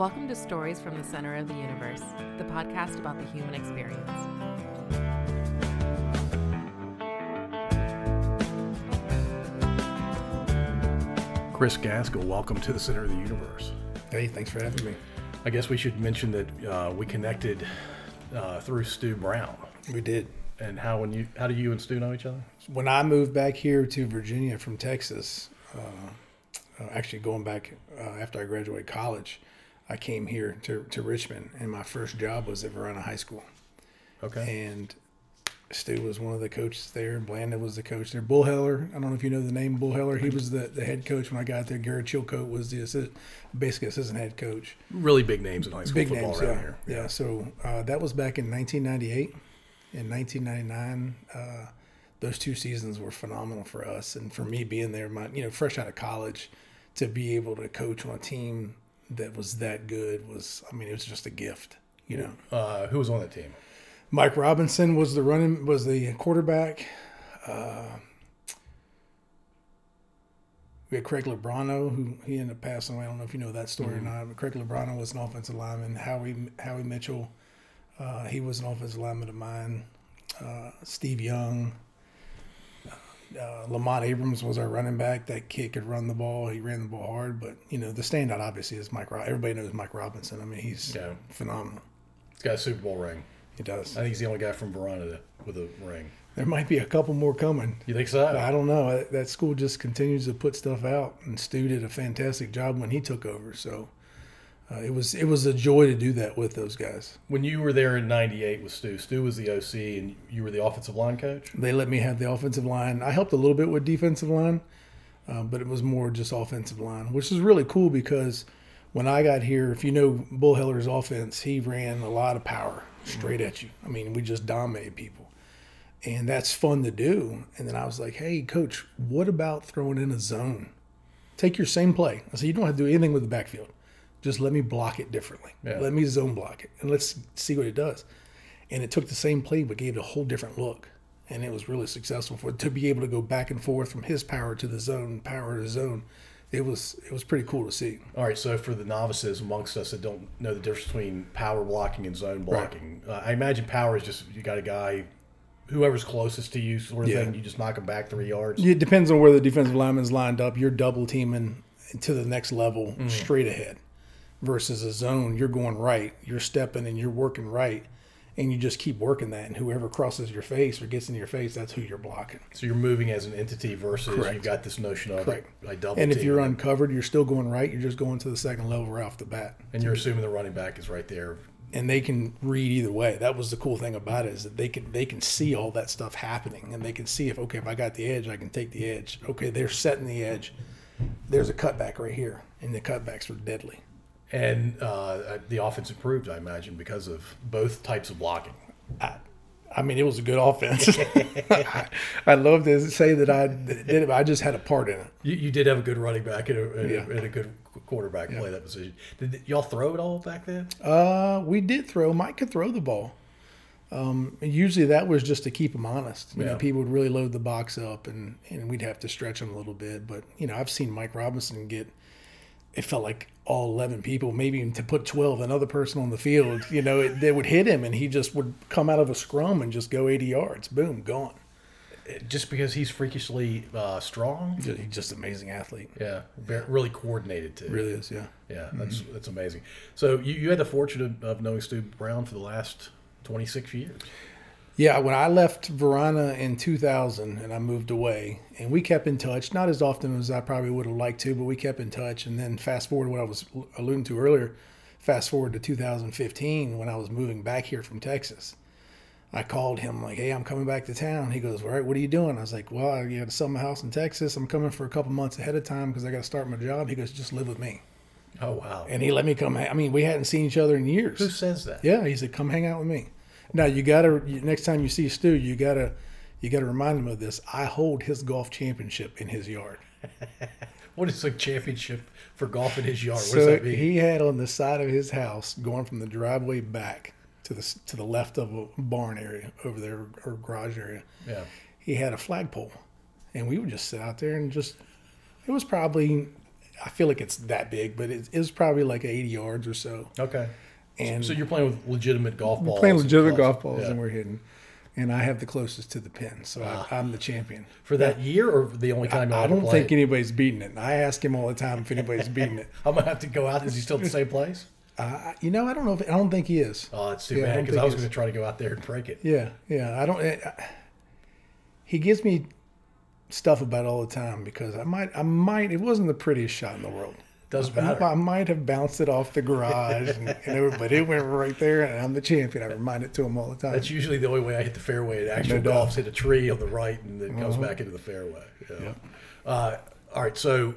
Welcome to Stories from the Center of the Universe, the podcast about the human experience. Chris Gaskell, welcome to the Center of the Universe. Hey, thanks for having me. I guess we should mention that uh, we connected uh, through Stu Brown. We did. And how when you how do you and Stu know each other? When I moved back here to Virginia from Texas, uh, uh, actually going back uh, after I graduated college, I came here to, to Richmond, and my first job was at Varina High School. Okay. And Stu was one of the coaches there. Blandon was the coach there. Bull Heller, I don't know if you know the name Bull Heller. He was the, the head coach when I got there. Garrett Chilcote was the assist, basically assistant head coach. Really big names in high school Big football names, around yeah. here. Yeah. So uh, that was back in 1998. In 1999, uh, those two seasons were phenomenal for us, and for me being there, my you know fresh out of college, to be able to coach on a team that was that good was, I mean, it was just a gift. You know, Uh, who was on that team? Mike Robinson was the running was the quarterback. Uh, we had Craig Lebrano, who he ended up passing away. I don't know if you know that story or not. But Craig Lebrano was an offensive lineman. Howie Howie Mitchell, uh, he was an offensive lineman of mine. Uh, Steve Young. Uh, Lamont Abrams was our running back. That kid could run the ball. He ran the ball hard, but you know the standout obviously is Mike. Everybody knows Mike Robinson. I mean he's Yeah. phenomenal. He's got a Super Bowl ring. He does. I think he's the only guy from Varina with a ring. There might be a couple more coming. You think so? I don't know. That school just continues to put stuff out, and Stu did a fantastic job when he took over. So uh, it was it was a joy to do that with those guys. When you were there in '98 with Stu, Stu was the OC, and you were the offensive line coach. They let me have the offensive line. I helped a little bit with defensive line, uh, but it was more just offensive line, which is really cool because when I got here, if you know Bull Heller's offense, he ran a lot of power straight at you. I mean, we just dominated people. And that's fun to do. And then I was like, hey, coach, what about throwing in a zone? Take your same play. I said, you don't have to do anything with the backfield. Just let me block it differently. Yeah. Let me zone block it. And let's see what it does. And it took the same play but gave it a whole different look. And it was really successful for to be able to go back and forth from his power to the zone, power to zone. It was it was pretty cool to see. All right, so for the novices amongst us that don't know the difference between power blocking and zone blocking, uh, I imagine power is just you got a guy, whoever's closest to you, sort of Yeah. thing. You just knock him back three yards. It depends on where the defensive lineman's lined up. You're double teaming to the next level straight ahead. Versus a zone, you're going right, you're stepping and you're working right, and you just keep working that. And whoever crosses your face or gets in your face, that's who you're blocking. So you're moving as an entity versus Correct. you've got this notion of Correct. I double And if you're them, uncovered, you're still going right. You're just going to the second level right off the bat. and you're assuming the running back is right there. and they can read either way. That was the cool thing about it is that they can they can see all that stuff happening, and they can see if okay, if I got the edge, I can take the edge. Okay, they're setting the edge. There's a cutback right here, and the cutbacks are deadly. And uh, the offense improved, I imagine, because of both types of blocking. I, I mean, it was a good offense. I, I'd love to say that I did it, but I just had a part in it. You, you did have a good running back and a, and a- and a good quarterback play that position. Did y'all throw it all back then? Uh, we did throw. Mike could throw the ball. Um, and usually that was just to keep him honest. You Yeah. know, people would really load the box up, and and we'd have to stretch him a little bit. But you know, I've seen Mike Robinson get. It felt like all eleven people, maybe to put twelve, another person on the field. You know, it, they would hit him, and he just would come out of a scrum and just go eighty yards. Boom, gone. Just because he's freakishly uh, strong? Just, he's just an amazing athlete. Yeah, very, really coordinated too. Really is, yeah. Yeah, that's that's amazing. So you, you had the fortune of, of knowing Stu Brown for the last twenty six years. Yeah, when I left Varina in 2000 and I moved away, and we kept in touch, not as often as I probably would have liked to, but we kept in touch. And then fast forward to what I was alluding to earlier, fast forward to 2015 when I was moving back here from Texas. I called him like, "Hey, I'm coming back to town." He goes, "All right, what are you doing?" I was like, "Well, I got to sell my house in Texas. I'm coming for a couple months ahead of time because I got to start my job." He goes, "Just live with me," Oh wow! and he let me come. I mean, we hadn't seen each other in years. Who says that? Yeah, he said, "Come hang out with me." Now you gotta next time you see Stu, you gotta you gotta remind him of this. I hold his golf championship in his yard. What is a championship for golf in his yard? What does So that mean? he had on the side of his house, going from the driveway back to the to the left of a barn area over there or garage area. yeah. He had a flagpole, and we would just sit out there and just. It was probably I feel like it's that big, but it, it was probably like 80 yards or so. Okay. And So you're playing with legitimate golf balls. playing legitimate golf balls Yeah. and we're hitting. And I have the closest to the pin, so I, I'm the champion. for that year or the only time you I don't think anybody's beating it. I ask him all the time if anybody's beating it. I'm gonna have to go out. Is he still at the same place? Uh, you know, I don't know if I don't think he is. Oh, it's too Yeah, bad because I think was going to try to go out there and break it. Yeah, yeah. I don't. I, he gives me stuff about it all the time because I might, I might. It wasn't the prettiest shot in the world. Doesn't I, matter. I might have bounced it off the garage, and, and it, but it went right there, and I'm the champion. I remind it to him all the time. That's usually the only way I hit the fairway. The actual No. Uh-huh. golf's hit a tree on the right and then comes back into the fairway. Yeah. Uh, all right. So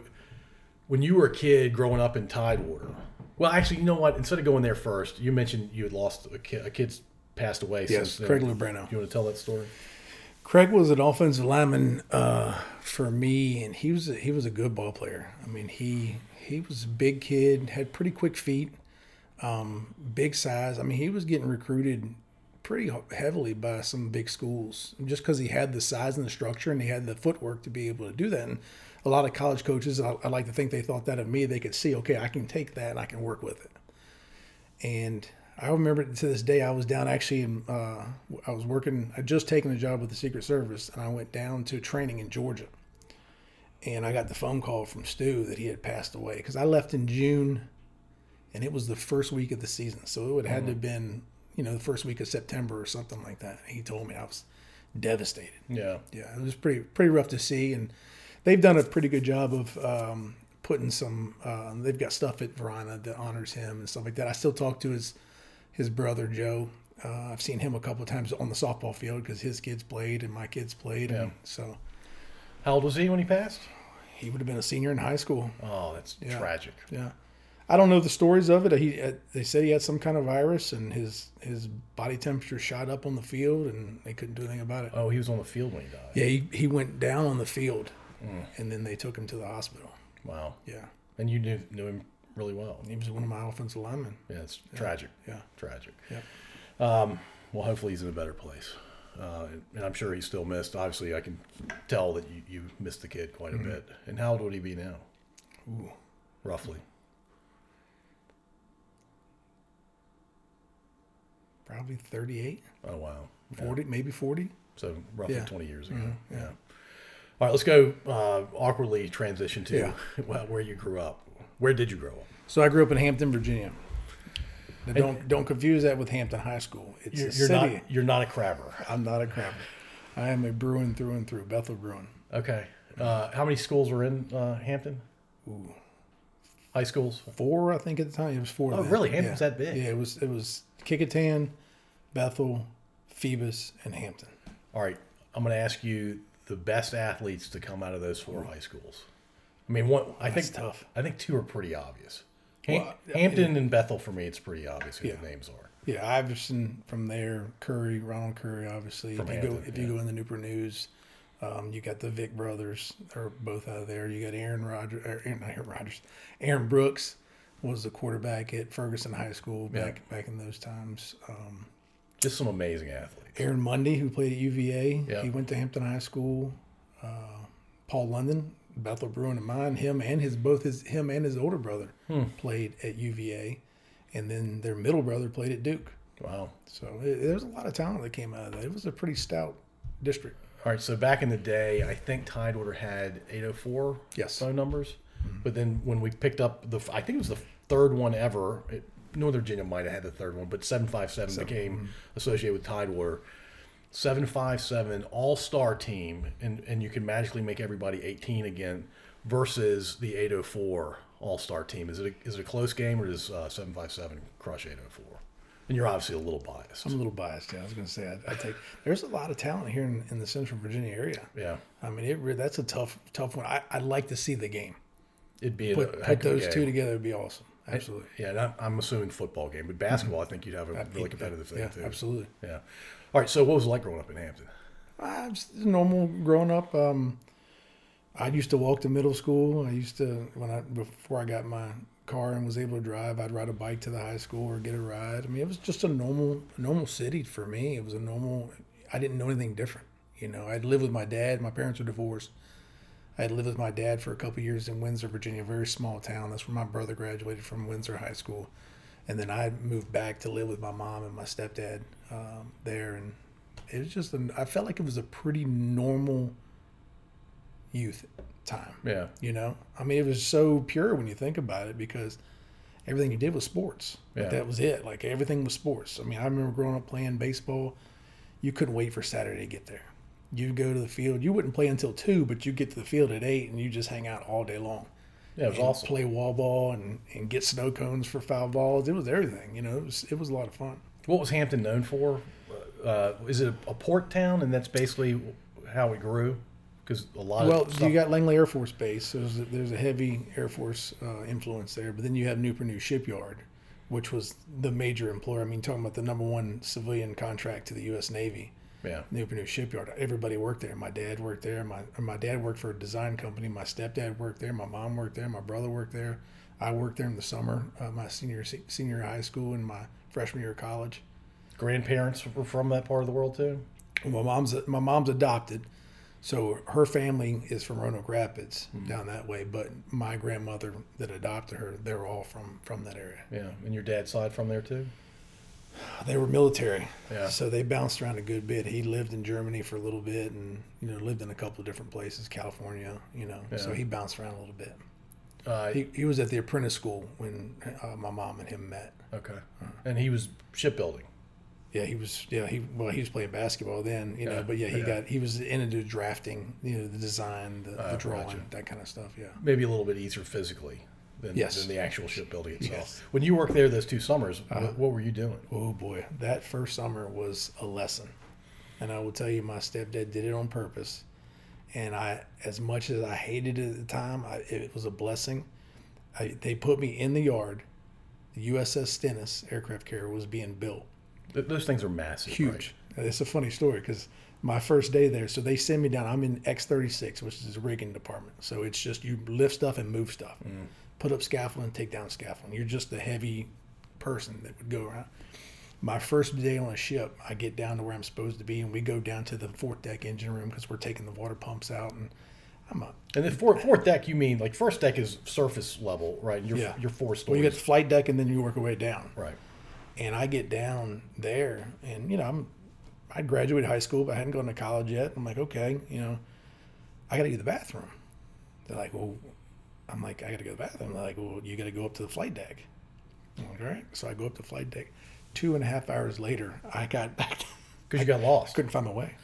when you were a kid growing up in Tidewater, well, actually, you know what? Instead of going there first, you mentioned you had lost a kid. A kid's passed away. Yes, then. Craig Lubrano. You want to tell that story? Craig was an offensive lineman uh, for me, and he was a, he was a good ball player. I mean, he he was a big kid, had pretty quick feet, um, big size. I mean, he was getting recruited pretty heavily by some big schools just because he had the size and the structure, and he had the footwork to be able to do that. And a lot of college coaches, I, I like to think they thought that of me. They could see, okay, I can take that and I can work with it. And I remember to this day, I was down actually in, uh, I was working, I just taken a job with the Secret Service and I went down to training in Georgia. And I got the phone call from Stu that he had passed away because I left in June and it was the first week of the season. So it would have had to have been, you know, the first week of September or something like that. And he told me I was devastated. Yeah. Yeah, it was pretty pretty rough to see, and they've done a pretty good job of um, putting some. Uh, they've got stuff at Varina that honors him and stuff like that. I still talk to his his brother Joe. Uh, I've seen him a couple of times on the softball field because his kids played and my kids played, and so How old was he when he passed? he would have been a senior in high school. Oh, that's Yeah. tragic. Yeah. I don't know the stories of it. He uh, they said he had some kind of virus and his his body temperature shot up on the field and they couldn't do anything about it. Oh, he was on the field when he died. Yeah, he, he went down on the field and then they took him to the hospital. Wow. Yeah. And you knew, knew him really well. He was one of my offensive linemen. Yeah, it's tragic. Yeah. Tragic. Yeah. Um, well, hopefully he's in a better place. Uh, and I'm sure he's still missed. Obviously, I can tell that you, you missed the kid quite a bit. And how old would he be now? Ooh. Roughly. Probably 38, Oh, wow. Yeah. 40, maybe 40. So roughly Yeah. Mm-hmm. 20 years ago. Yeah. All right, let's go uh, awkwardly transition to Yeah. well, where you grew up. Where did you grow up? So I grew up in Hampton, Virginia. Now, don't don't confuse that with Hampton High School. It's You're, a you're city. not you're not a crabber. I'm not a crabber. I am a Bruin through and through, Bethel Bruin. Okay. Uh, how many schools were in uh, Hampton? Ooh. High schools? Four, I think, at the time. It was four. Oh, really? Hampton's yeah. that big? Yeah, it was. It was Kecoughtan, Bethel, Phoebus, and Hampton. All right. I'm going to ask you the best athletes to come out of those four high schools. I mean, one. I That's think tough. I think two are pretty obvious. Well, Hampton and Bethel for me, it's pretty obvious who Yeah. the names are. Yeah, Iverson from there, Curry, Ronald Curry, obviously. From if you go, Hampton, if you go in the Newport News, um, you got the Vick brothers, are both out of there. You got Aaron Rodgers, or Aaron, Aaron Rodgers, Aaron Brooks was the quarterback at Ferguson High School back back in those times. Um, Just some amazing athletes. Aaron Mundy, who played at UVA, Yeah. he went to Hampton High School. Uh, Paul London, Bethel Bruin and mine, him and his both his him and his older brother Hmm. played at UVA, and then their middle brother played at Duke. Wow. So there's a lot of talent that came out of that. It was a pretty stout district. All right. So back in the day, I think Tidewater had 804 Yes. phone numbers. But then when we picked up the, I think it was the third one ever. It, Northern Virginia might have had the third one, but 757 became associated with Tidewater. 757 all star team, and, and you can magically make everybody 18 again versus the 804 all star team. Is it a, is it a close game or does uh, 757 crush 804? And you're obviously a little biased. I'm a little biased. Yeah, I was going to say I, I take. There's a lot of talent here in, in the Central Virginia area. Yeah. I mean, it that's a tough tough one. I, I'd like to see the game. It'd be Put, a put heck of a those two together It'd be awesome. Absolutely. Yeah, I- I'm assuming football game, but basketball, I think you'd have a really competitive thing yeah, too. absolutely. Yeah. All right. So, what was it like growing up in Hampton? I was normal growing up. Um, I used to walk to middle school. I used to when I before I got my car and was able to drive, I'd ride a bike to the high school or get a ride. I mean, it was just a normal normal city for me. It was a normal. I didn't know anything different. You know, I'd lived with my dad. My parents were divorced. I had lived with my dad for a couple years in Windsor, Virginia, a very small town. That's where my brother graduated from Windsor High School, and then I moved back to live with my mom and my stepdad um, there, and it was just an, I felt like it was a pretty normal youth time. Yeah. You know, I mean, it was so pure when you think about it because everything you did was sports. Like, Yeah. that was it. Like everything was sports. I mean, I remember growing up playing baseball. You couldn't wait for Saturday to get there. You'd go to the field. You wouldn't play until two, but you get to the field at eight and you just hang out all day long. Yeah, it was awesome. Play wall ball and, and get snow cones for foul balls. It was everything. You know, it was it was a lot of fun. What was Hampton known for? Uh, is it a, a port town, and that's basically how it grew? Because a lot Well, of you got Langley Air Force Base. So there's a, there's a heavy Air Force uh, influence there. But then you have Newport News Shipyard, which was the major employer. I mean, talking about the number one civilian contract to the U.S. Navy. Yeah, Newport News Shipyard. Everybody worked there. My dad worked there. My my dad worked for a design company. My stepdad worked there. My mom worked there. My brother worked there. I worked there in the summer, uh, my senior senior high school and my freshman year of college. grandparents were from that part of the world too. My mom's my mom's adopted, so her family is from Roanoke Rapids down that way. But my grandmother that adopted her, they're all from from that area. Yeah, and your dad's side from there too. They were military, Yeah. so they bounced around a good bit. He lived in Germany for a little bit, and you know lived in a couple of different places, California. You know, so he bounced around a little bit. Uh, He, he was at the apprentice school when uh, my mom and him met. okay, and he was shipbuilding. Yeah, he was. Yeah, he well, he was playing basketball then, you know. But yeah, he yeah. got he was into drafting, you know, the design, the, Ah, the drawing, gotcha. that kind of stuff. Yeah. Maybe a little bit easier physically than, Yes. than the actual shipbuilding itself. Yes. When you worked there those two summers, what, uh-huh. what were you doing? Oh boy, that first summer was a lesson, and I will tell you, my stepdad did it on purpose, and I, as much as I hated it at the time, I, it was a blessing. I, they put me in the yard. The USS Stennis aircraft carrier was being built. Th- those things are massive. huge. It's a funny story because my first day there, so they send me down. I'm in X36, which is the rigging department. So it's just you lift stuff and move stuff, mm. Put up scaffolding, take down scaffolding. You're just the heavy person that would go around. My first day on a ship, I get down to where I'm supposed to be, and we go down to the fourth deck engine room because we're taking the water pumps out. And I'm a And the fourth, fourth deck, you mean like first deck is surface level, right? You're, Yeah. you're four well, you get the flight deck, and then you work your way down. right. And I get down there, and you know, I'm I graduated high school, but I hadn't gone to college yet. I'm like, okay, you know, I got to use the bathroom. They're like, well, I'm like, I got to go to the bathroom. They're like, well, you got to go up to the flight deck. I'm like, all right. So I go up to the flight deck. Two and a half hours later, I got back. Because you got lost. couldn't find my way,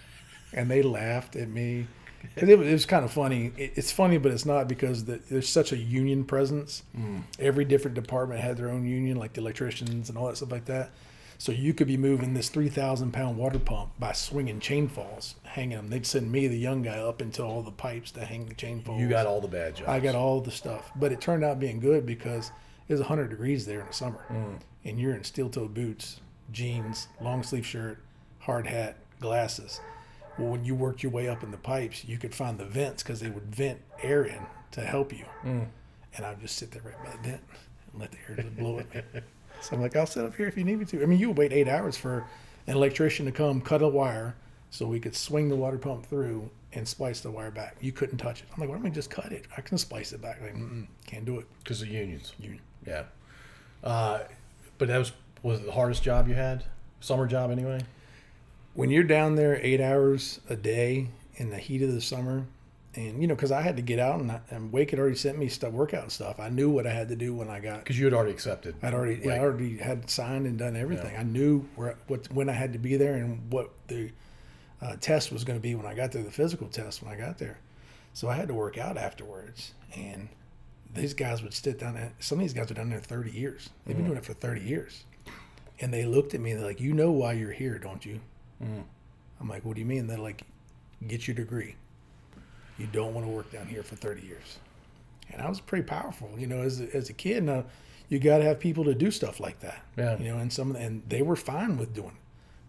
and they laughed at me. it was, it was kind of funny. It, it's funny, but it's not because the, there's such a union presence. Mm. Every different department had their own union, like the electricians and all that stuff like that. So you could be moving this three thousand pound water pump by swinging chain falls, hanging them. They'd send me, the young guy, up into all the pipes to hang the chain falls. You got all the bad jobs. I got all the stuff, but it turned out being good because it was 100 degrees there in the summer, mm. and you're in steel-toe boots, jeans, long sleeve shirt, hard hat, glasses. Well, when you worked your way up in the pipes, you could find the vents because they would vent air in to help you, mm. and I would just sit there right by the vent and let the air just blow at me. So I'm like, I'll sit up here if you need me to. I mean, you would wait eight hours for an electrician to come cut a wire so we could swing the water pump through and splice the wire back. You couldn't touch it. I'm like, why don't we just cut it? I can splice it back. Like, can't do it. because of unions. Union. Yeah. Uh, but that was was it the hardest job you had? Summer job anyway. When you're down there eight hours a day in the heat of the summer, and you know, because I had to get out and, I, and Wake had already sent me stuff, workout stuff. I knew what I had to do when I got Because you had already accepted. I'd already, yeah, I already had signed and done everything. Yeah. I knew where, what, when I had to be there and what the uh, test was going to be when I got there, the physical test when I got there. So I had to work out afterwards. And these guys would sit down there. Some of these guys are down there 30 years. They've been doing it for 30 years. And they looked at me, they're like, You know why you're here, don't you? I'm like, What do you mean? They're like, Get your degree. You don't want to work down here for 30 years and I was pretty powerful, you know, as a, as a kid. Now, you got to have people to do stuff like that, Yeah. You know, and some of the, and they were fine with doing it,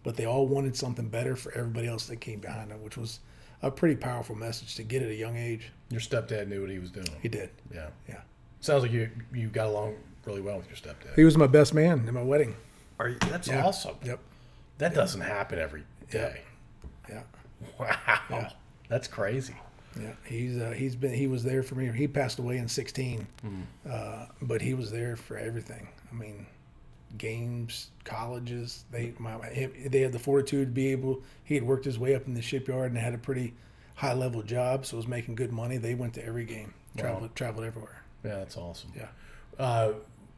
but they all wanted something better for everybody else that came behind them, which was a pretty powerful message to get at a young age. Your stepdad knew what he was doing. He did, Yeah. yeah. Sounds like you you got along really well with your stepdad. He was my best man in my wedding. Are you, that's Yeah. awesome. Yep. That doesn't happen every day. Yeah. Wow. That's crazy. Yeah, he's uh, he's been he was there for me. He passed away in 16, uh, but he was there for everything. I mean, games, colleges. They my they had the fortitude to be able. He had worked his way up in the shipyard and had a pretty high level job, so was making good money. They went to every game, traveled traveled everywhere. Yeah, that's awesome. Yeah. Uh,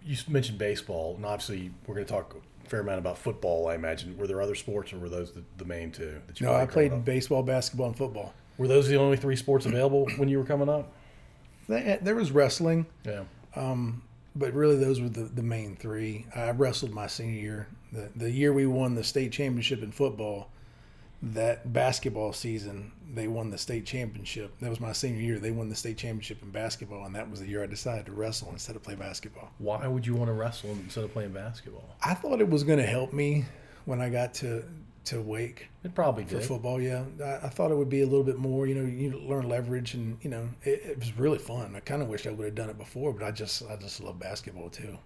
you mentioned baseball, and obviously we're going to talk a fair amount about football. I imagine. Were there other sports, or were those the, the main two? That you No, I played baseball, basketball, and football. Were those the only three sports available when you were coming up? Eh, there was wrestling. Yeah. Um, but really those were the, the main three. I wrestled my senior year. The the year we won the state championship in football, that basketball season they won the state championship. That was my senior year. They won the state championship in basketball, and that was the year I decided to wrestle instead of play basketball. Why would you want to wrestle instead of playing basketball? I thought it was going to help me when I got to to Wake It probably for did. football. Yeah, I, I thought it would be a little bit more. You know, you learn leverage, and you know, it, it was really fun. I kind of wish I would have done it before, but I just I just love basketball too.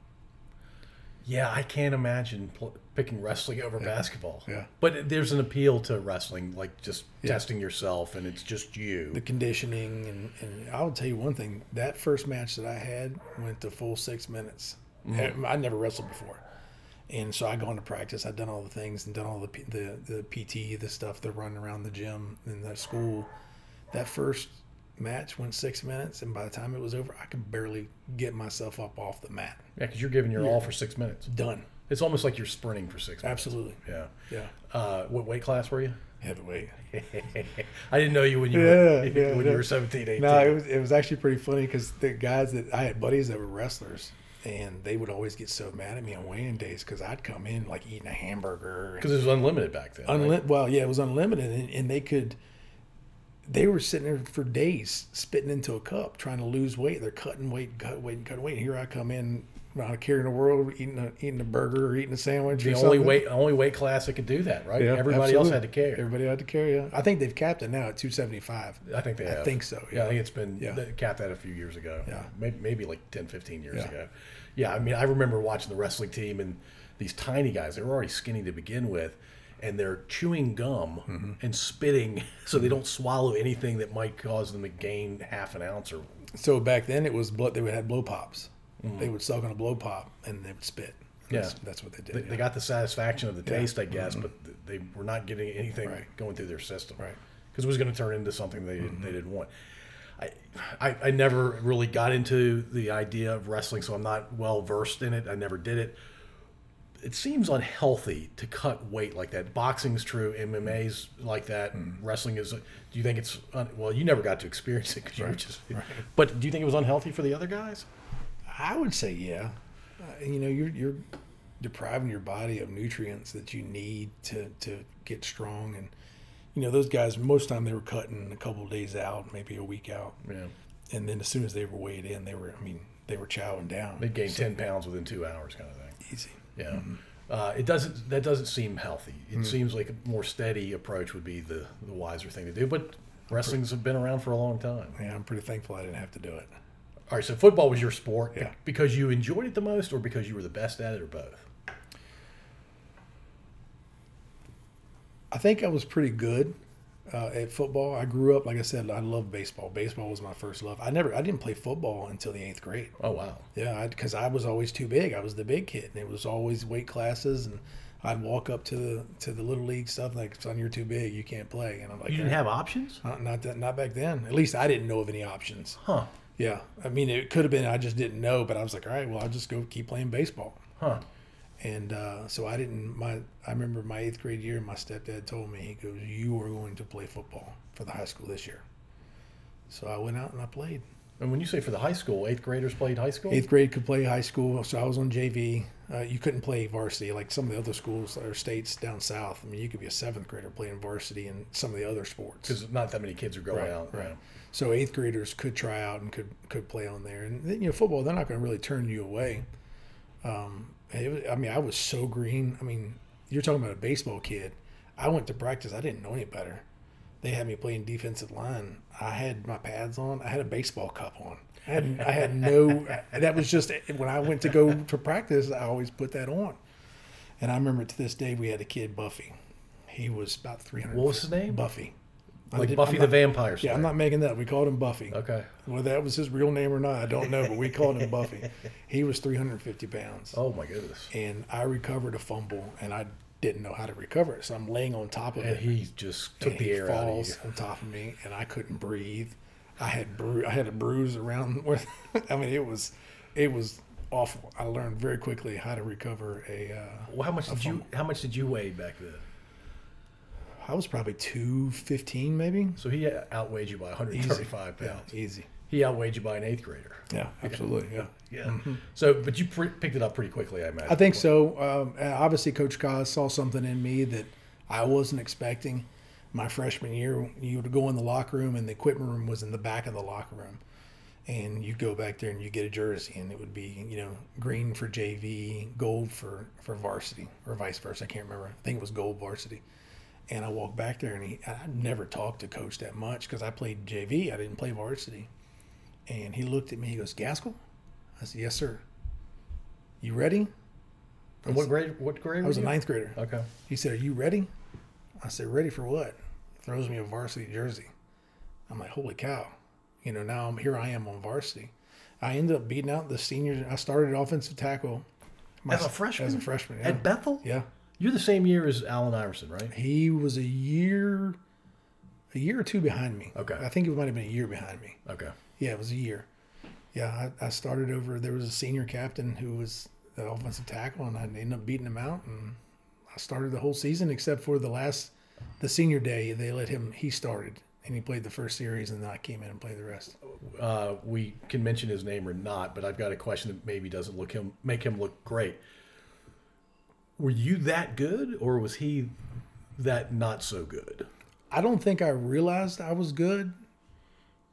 Yeah, I can't imagine pl- picking wrestling over basketball. Yeah. But there's an appeal to wrestling, like just Yeah. testing yourself, and it's just you. the conditioning and, and I will tell you one thing that first match that I had went to full six minutes mm-hmm. I never wrestled before and so I go into practice I've done all the things and done all the the, the PT the stuff the running around the gym and the school that first match went six minutes and by the time it was over I could barely get myself up off the mat yeah, because you're giving your all for six minutes. done It's almost like you're sprinting for six minutes. absolutely Yeah. yeah Uh, what weight class were you? heavyweight I didn't know you when you Yeah, were yeah, when yeah. you were 17, 18. No, it was it was actually pretty funny because the guys that I had buddies that were wrestlers, and they would always get so mad at me on weighing days because I'd come in like eating a hamburger. Because it was unlimited back then. right? Well, yeah, it was unlimited, and, and they could. They were sitting there for days, spitting into a cup, trying to lose weight. They're cutting weight, cutting weight, cutting weight. And here I come in, not caring the world, eating a eating a burger or eating a sandwich. The only something. weight only weight class that could do that, right? Yeah, Everybody else had to care. Everybody had to carry. Yeah. I think they've capped it now at two seventy five. I think they I have. think so, Yeah, I think it's been Yeah. capped that a few years ago. Yeah. maybe, maybe like 10, 15 years Yeah. ago. Yeah, I mean, I remember watching the wrestling team and these tiny guys. They were already skinny to begin with, and they're chewing gum Mm-hmm. and spitting so they don't swallow anything that might cause them to gain half an ounce or. So back then it was blood. They would have blow pops. They would suck on a blow pop and they would spit. That's, Yeah. that's what they did. They, yeah. they got the satisfaction of the taste, I guess, but they were not getting anything Mm-hmm. Right. going through their system. Right. Mm-hmm. Because it was going to turn into something they, they didn't want. I, I, I never really got into the idea of wrestling, so I'm not well versed in it. I never did it. It seems unhealthy to cut weight like that. Boxing's true, MMA's like that. Mm-hmm. Wrestling is. Do you think it's un, well? You never got to experience it because you were just. But do you think it was unhealthy for the other guys? I would say yeah. Uh, you know, you're you're depriving your body of nutrients that you need to to get strong, and you know those guys most of the time they were cutting a couple of days out, maybe a week out, Yeah, and then as soon as they were weighed in, they were I mean they were chowing down. they gained ten pounds within two hours, kind of thing. easy. Yeah. Uh, it doesn't. That doesn't seem healthy. It seems like a more steady approach would be the the wiser thing to do. But wrestling's have been around for a long time. Yeah, I'm pretty thankful I didn't have to do it. All right. So football was your sport Yeah. because you enjoyed it the most, or because you were the best at it, or both. I think I was pretty good uh, at football. I grew up, like I said, I love baseball. Baseball was my first love. I never, I didn't play football until the eighth grade. Oh wow. Yeah, because I, was always too big. I was the big kid, and it was always weight classes. And I'd walk up to the to the little league stuff like, "Son, you're too big. You can't play." And I'm like, You didn't have options, not, not that, not back then. At least I didn't know of any options. huh? Yeah, I mean, it could have been I just didn't know, but I was like, all right, well, I'll just go keep playing baseball. Huh? And uh, so I didn't. My I remember my eighth grade year. My stepdad told me he goes, "You are going to play football for the high school this year." So I went out and I played. And when you say for the high school, eighth graders played high school. Eighth grade could play high school, so I was on JV. Uh, you couldn't play varsity like some of the other schools or states down south. I mean, you could be a seventh grader playing varsity in some of the other sports. because not that many kids are going Right, out. right. So eighth graders could try out and could could play on there. And then, you know, football they're not going to really turn you away. Um, was- I mean, I was so green. I mean, you're talking about a baseball kid. I went to practice. I didn't know any better. They had me playing defensive line. I had my pads on. I had a baseball cup on. I had, I had no. That was just when I went to go to practice. I always put that on. And I remember to this day we had a kid Buffy. He was about 300. What was his name? Buffy. Like did- Buffy the Vampire Slayer. Yeah, I'm not making that. We called him Buffy. Okay. Whether that was his real name or not, I don't know, but we called him Buffy. He was 350 pounds. Oh my goodness. And I recovered a fumble, and I didn't know how to recover it. So I'm laying on top of And it. he just took and the he air out of you. on top of me, and I couldn't breathe. I had bru- I had a bruise around where, I mean, it was, it was awful. I learned very quickly how to recover a. Uh, Well, how much did you how much did you weigh back then? I was probably 215 maybe. So he outweighed you by 135 Yeah, pounds. easy. He outweighed you by an eighth grader. Yeah, absolutely. Yeah. Yeah. So, but you pre- picked it up pretty quickly, I imagine. I think so. Um, obviously, Coach Kaz saw something in me that I wasn't expecting. My freshman year, you would go in the locker room, and the equipment room was in the back of the locker room. And you go back there and you get a jersey, and it would be, you know, green for JV, gold for, for varsity, or vice versa. I can't remember. I think it was gold varsity. And I walked back there, and he, I never talked to Coach that much because I played JV. I didn't play varsity. And he looked at me. He goes, Gaskell? I said, Yes, sir. You ready? And what grade? What grade? I was a you? ninth grader. Okay. He said, Are you ready? I said, Ready for what? Throws me a varsity jersey. I'm like, Holy cow. You know, now I'm here I am on varsity. I ended up beating out the seniors. I started offensive tackle. my- As a freshman? As a freshman, yeah. At Bethel? yeah. You're the same year as Allen Iverson, right? He was a year, a year or two behind me. Okay. I think it might have been a year behind me. Okay. Yeah, it was a year. Yeah, I, I started over. There was a senior captain who was the offensive tackle, and I ended up beating him out. And I started the whole season except for the last, the senior day. They let him. He started and he played the first series, and then I came in and played the rest. Uh, we can mention his name or not, but I've got a question that maybe doesn't look him make him look great. Were you that good, or was he that not so good? I don't think I realized I was good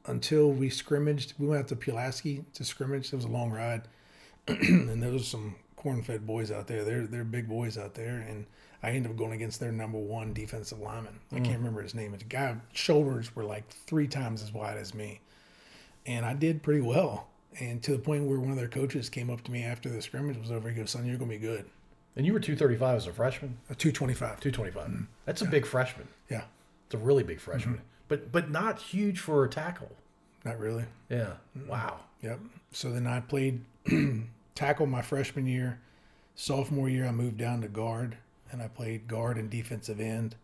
until we scrimmaged. We went out to Pulaski to scrimmage. It was a long ride, and there was some corn-fed boys out there. They're they're big boys out there, and I ended up going against their number one defensive lineman. I can't mm. remember his name. The guy shoulders were like three times as wide as me, and I did pretty well. And to the point where one of their coaches came up to me after the scrimmage was over. He goes, "Son, you're gonna be good." And you were 235 as a freshman? A two twenty-five. 225. Mm-hmm. That's a big freshman. Yeah, It's a really big freshman. Mm-hmm. But but not huge for a tackle. not really. Yeah. Wow. Yep. So then I played tackle my freshman year. Sophomore year, I moved down to guard, and I played guard and defensive end.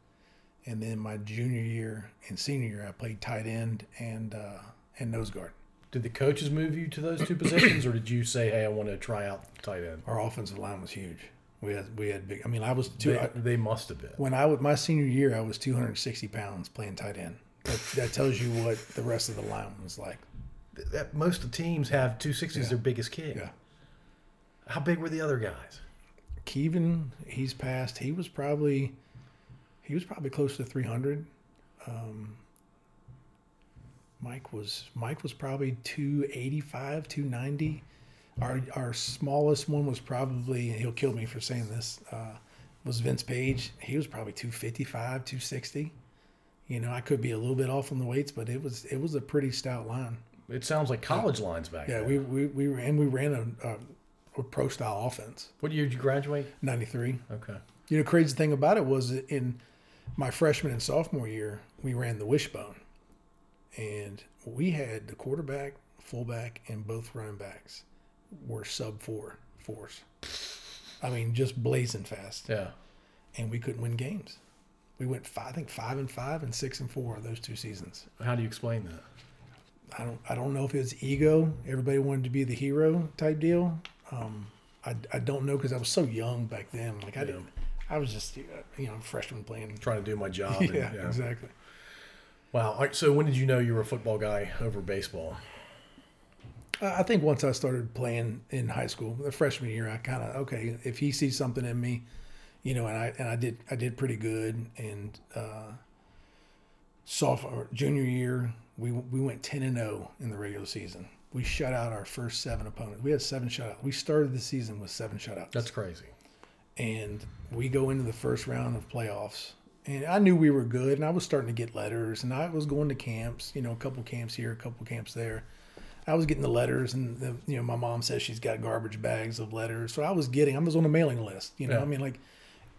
And then my junior year and senior year, I played tight end and uh, and nose guard. Did the coaches move you to those two positions, or did you say, "Hey, I want to try out tight end"? Our offensive line was huge. We had we had big. I mean, I was two. They, I, they must have been. when I was my senior year, I was 260 pounds playing tight end. That, that tells you what the rest of the line was like. That, most of the teams have 260 as their biggest kid. Yeah. How big were the other guys? Kevin, he's passed. He was probably he was probably close to 300. Um, Mike was Mike was probably 285, 290. Our our smallest one was probably he'll kill me for saying this. Uh, was Vince Page. He was probably 255, 260. You know, I could be a little bit off on the weights, but it was it was a pretty stout line. It sounds like college lines back Yeah, then. we we, we ran we ran a, a, a pro style offense. What year did you graduate? 93. Okay. You know, crazy thing about it was in my freshman and sophomore year, we ran the wishbone, and we had the quarterback, fullback, and both running backs were sub four fours. I mean, just blazing fast, Yeah. and we couldn't win games. We went five, I think five and five and six and four those two seasons. How do you explain that? I don't I don't know if it's ego. Everybody wanted to be the hero type deal. Um, I, I don't know because I was so young back then. Like I didn't. I was just you know freshman playing. Trying to do my job. and- Yeah, exactly. Wow. All right, so when did you know you were a football guy over baseball? I think once I started playing in high school, the freshman year, I kind of okay. If he sees something in me, you know, and I and I did I did pretty good. And uh, sophomore junior year, we we went ten and zero in the regular season. We shut out our first seven opponents. We had seven shutouts. We started the season with seven shutouts. That's crazy. and we go into the first round of playoffs. And I knew we were good, and I was starting to get letters, and I was going to camps, you know, a couple camps here, a couple camps there. I was getting the letters, and the, you know, my mom says she's got garbage bags of letters, so I was getting. I was on a mailing list, you know. Yeah. I mean, like,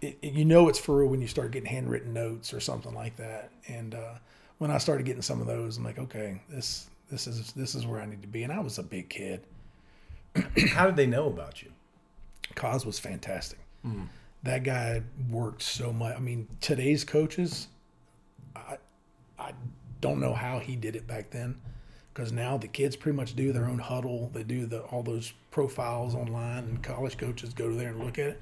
it, it- you know, it's for real when you start getting handwritten notes or something like that. And uh, when I started getting some of those, I'm like, okay, this this is this is where I need to be. And I was a big kid. How did they know about you? Cos was fantastic. That guy worked so much. I mean, today's coaches, I I don't know how he did it back then, because now the kids pretty much do their own huddle. They do the all those profiles online, and college coaches go to there and look at it.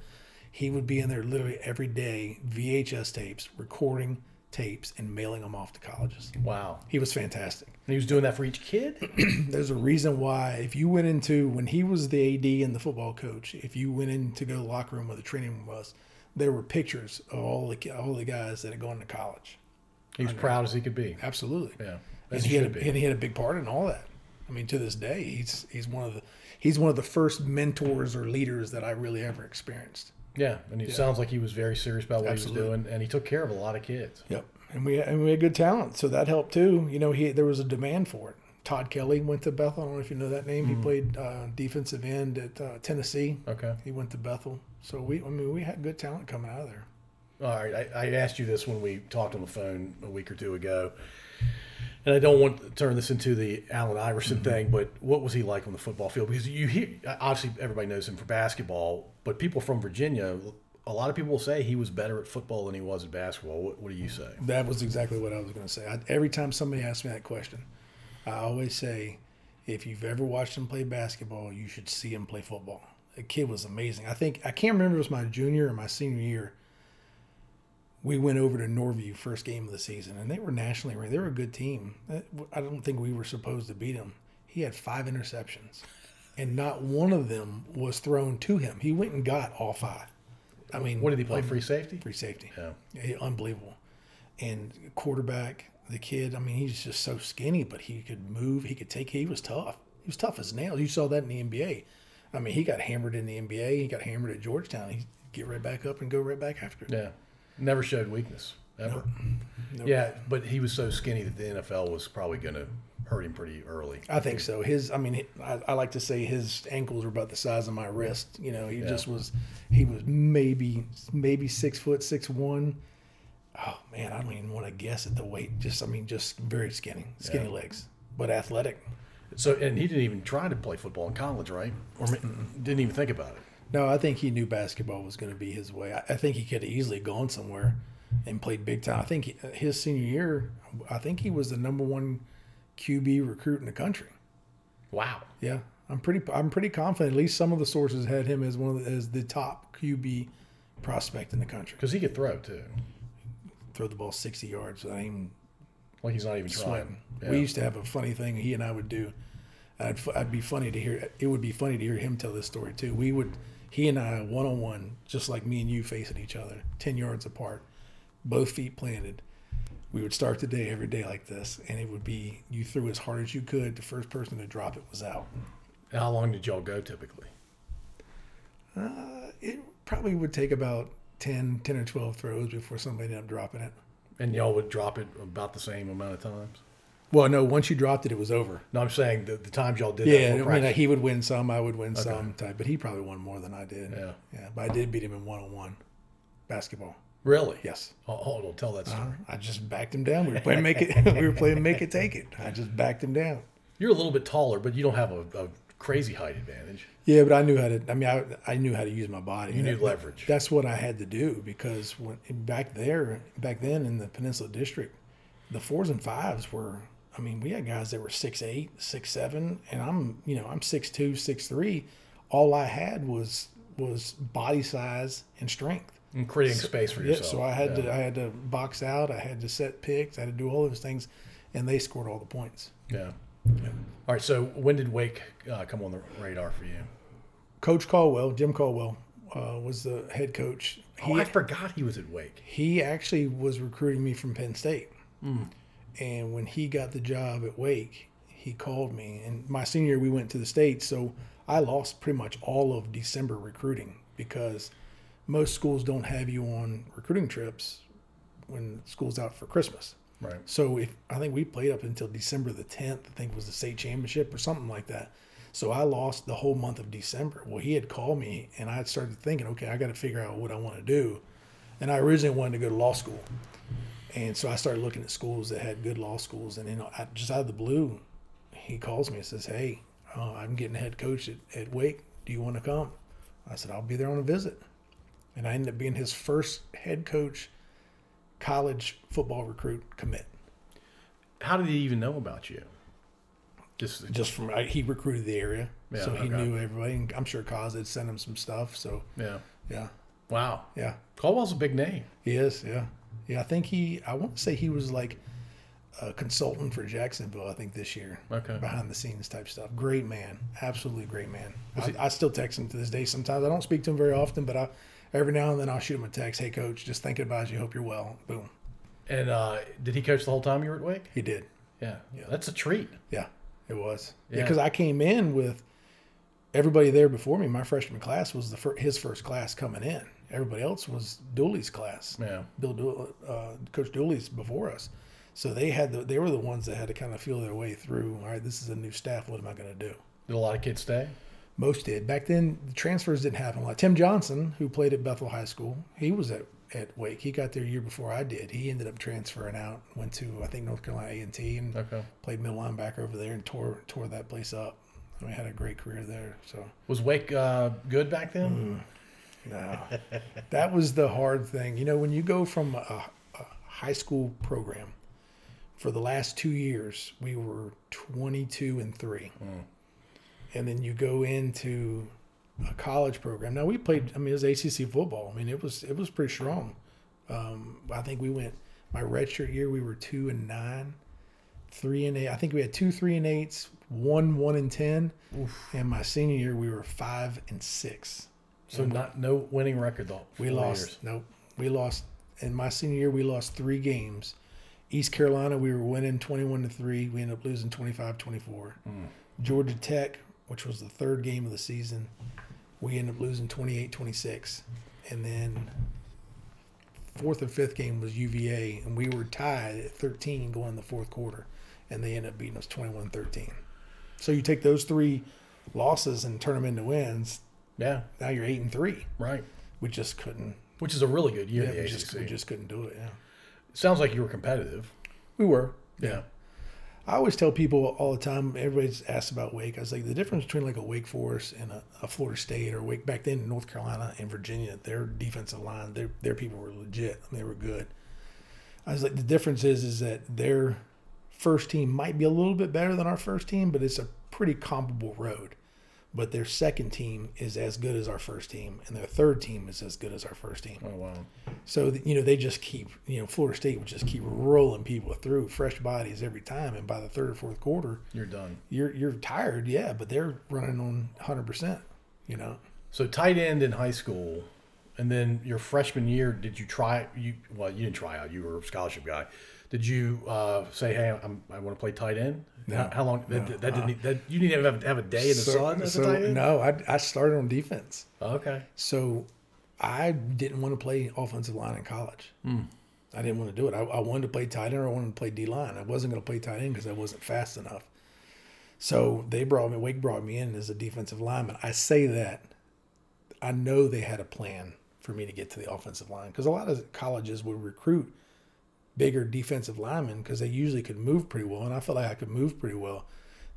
He would be in there literally every day, VHS tapes, recording tapes, and mailing them off to colleges. Wow. He was fantastic. And he was doing that for each kid? There's a reason why if you went into when he was the AD and the football coach, if you went in to go to the locker room where the training room was, there were pictures of all the all the guys that had gone to college. He was proud as he could be. Absolutely. Yeah. And he had a, and he had a big part in all that. I mean, to this day, he's he's one of the he's one of the first mentors or leaders that I really ever experienced. Yeah. And it sounds like he was very serious about what Absolutely. he was doing. And he took care of a lot of kids. Yep. And we and we had good talent, so that helped too. You know, he there was a demand for it. Todd Kelly went to Bethel. I don't know if you know that name. He played uh, defensive end at uh, Tennessee. Okay. He went to Bethel. So we, I mean, we had good talent coming out of there. All right. I, I asked you this when we talked on the phone a week or two ago. And I don't want to turn this into the Allen Iverson Mm-hmm. thing, but what was he like on the football field? Because you hear, obviously, everybody knows him for basketball, but people from Virginia, a lot of people will say he was better at football than he was at basketball. What, what do you say? That was exactly what I was going to say. I, every time somebody asks me that question, I always say, if you've ever watched him play basketball, you should see him play football. The kid was amazing. I think I can't remember if it was my junior or my senior year. We went over to Norview first game of the season, and they were nationally ranked. They were a good team. Uh, I don't think we were supposed to beat him. He had five interceptions, and not one of them was thrown to him. He went and got all five. I mean, What did he play? Um, free safety? free safety. Yeah. Unbelievable. And quarterback, the kid, I mean, he's just so skinny, but he could move. He could take. He was tough. He was tough as nails. You saw that in the NBA. I mean, he got hammered in the NBA. He got hammered at Georgetown. He get right back up and go right back after. it. Yeah. Never showed weakness, ever. Nope. Yeah, but he was so skinny that the NFL was probably going to hurt him pretty early. I think so. His, I mean, I, I like to say his ankles were about the size of my wrist. You know, he just was. He was maybe maybe six foot six one. Oh man, I don't even want to guess at the weight. Just, I mean, just very skinny, skinny Yeah. legs, but athletic. So, and he didn't even try to play football in college, right? Or didn't even think about it. No, I think he knew basketball was going to be his way. I, I think he could have easily gone somewhere and played big time. I think he, uh, his senior year, I think he was the number one QB recruit in the country. Wow. Yeah, I'm pretty. I'm pretty confident. At least some of the sources had him as one of the, as the top QB prospect in the country. Because he could throw too. Throw the ball 60 yards. I mean, Like he's not even trying. sweating. Yeah. We used to have a funny thing he and I would do. I'd, I'd be funny to hear. It would be funny to hear him tell this story too. We would, he and I, one on one, just like me and you facing each other, ten yards apart, both feet planted. We would start the day every day like this, and it would be you threw as hard as you could. The first person to drop it was out. How long did y'all go typically? Uh, it probably would take about 10, 10 or twelve throws before somebody ended up dropping it. And y'all would drop it about the same amount of times? Well, no, once you dropped it, it was over. No, I'm saying the, the times y'all did Yeah, that. I mean, he would win some, I would win some type, but he probably won more than I did. Yeah. yeah. But I did beat him in one on one basketball. really? Yes, Oh, hold on, tell that uh-huh. story. I just backed him down. We were playing make it. we were playing make it take it. I just backed him down. You're a little bit taller, but you don't have a, a crazy height advantage. Yeah, but I knew how to. I mean, I, I knew how to use my body. You knew That- leverage. That's what I had to do because when back there, back then in the Peninsula District, the fours and fives were. I mean, we had guys that were six eight, six seven, and I'm you know I'm six two, six three. All I had was was body size and strength. And creating space for yourself. Yeah, so I had Yeah. to I had to box out. I had to set picks. I had to do all those things, and they scored all the points. Yeah. All right. So when did Wake uh, come on the radar for you? Coach Caldwell, Jim Caldwell, uh, was the head coach. Oh, I forgot he was at Wake. he actually was recruiting me from Penn State. And when he got the job at Wake, he called me. And my senior year, we went to the States. So I lost pretty much all of December recruiting because most schools don't have you on recruiting trips when school's out for Christmas. Right. So if I think we played up until December the 10th, I think was the state championship or something like that. So I lost the whole month of December. Well, he had called me and I had started thinking, okay, I got to figure out what I want to do. And I originally wanted to go to law school. And so I started looking at schools that had good law schools, and then I, just out of the blue, he calls me and says, "Hey, uh, I'm getting head coach at, at Wake. Do you want to come?" I said, "I'll be there on a visit," and I ended up being his first head coach, college football recruit commit. How did he even know about you? Just, Just from I, he recruited the area, Yeah, so he okay. knew everybody. And I'm sure Cause had sent him some stuff. So yeah. yeah, Wow. yeah. Caldwell's a big name. He is, yeah, yeah. I think he. I want to say he was like a consultant for Jacksonville. I think this year, Okay. behind the scenes type stuff. Great man, absolutely great man. I, he- I still text him to this day. Sometimes I don't speak to him very often, but I every now and then I'll shoot him a text. Hey, coach, just thinking about you. Hope you're well. Boom. And uh, did he coach the whole time you were at Wake? He did. Yeah. Yeah. That's a treat. Yeah, it was. Yeah, Yeah. because I came in with everybody there before me. My freshman class was the fir- his first class coming in. Everybody else was Dooley's class. Yeah. Bill Dooley, uh, Coach Dooley's before us. So they had the, they were the ones that had to kind of feel their way through. All right, this is a new staff. What am I going to do? Did a lot of kids stay? Most did back then. The transfers didn't happen a lot. Tim Johnson, who played at Bethel High School, he was at, at Wake. He got there a year before I did. He ended up transferring out. Went to I think North Carolina A and T and Okay. played middle linebacker over there and tore tore that place up. I mean, had a great career there. So Was Wake uh, good back then? No, that was the hard thing. You know, when you go from a, a high school program for the last two years, we were twenty two and three, and then you go into a college program. Now we played. I mean, it was ACC football. I mean, it was it was pretty strong. Um, I think we went my redshirt year. We were two and nine, three and eight. I think we had two three and eights, one one and ten, and my senior year we were five and six. So not no winning record though. We lost. years. Nope. We lost in my senior year. We lost three games. East Carolina, we were winning 21 to 3. We ended up losing 25 24. Hmm. Georgia Tech, which was the third game of the season, we ended up losing 28 26. And then fourth or fifth game was UVA, and we were tied at 13 going in the fourth quarter, and they ended up beating us 21 13. So you take those three losses and turn them into wins. Yeah. Now you're 8 and 3. Right. We just couldn't Which is a really good year yeah, we just, we just couldn't do it. Yeah, Sounds like you were competitive. we were. Yeah. I always tell people all the time. Everybody's asked about Wake. I was like, the difference between like a Wake Forest and a, a Florida State or Wake back then in North Carolina and Virginia, their defensive line, their their people were legit. I mean, they were good. I was like, the difference is is that their first team might be a little bit better than our first team, but it's a pretty comparable road. But their second team is as good as our first team, and their third team is as good as our first team. Oh wow. So you know they just keep you know Florida State would just keep rolling people through fresh bodies every time, and by the third or fourth quarter, You're done. you're you're tired, yeah, but they're running on hundred percent. You know, So tight end in high school, and then your freshman year, did you try? You well, you didn't try out. You were a scholarship guy. Did you uh, say, "Hey, I'm, I want to play tight end"? No. How, how long? No. That, that didn't. That, you didn't have, have a day in the sun as a tight end. no, I I started on defense, okay. so I didn't want to play offensive line in college. I didn't want to do it. I, I wanted to play tight end or I wanted to play D line. I wasn't going to play tight end because I wasn't fast enough. So they brought me, Wake brought me in as a defensive lineman. I say that I know they had a plan for me to get to the offensive line because a lot of colleges would recruit bigger defensive linemen because they usually could move pretty well, and I felt like I could move pretty well.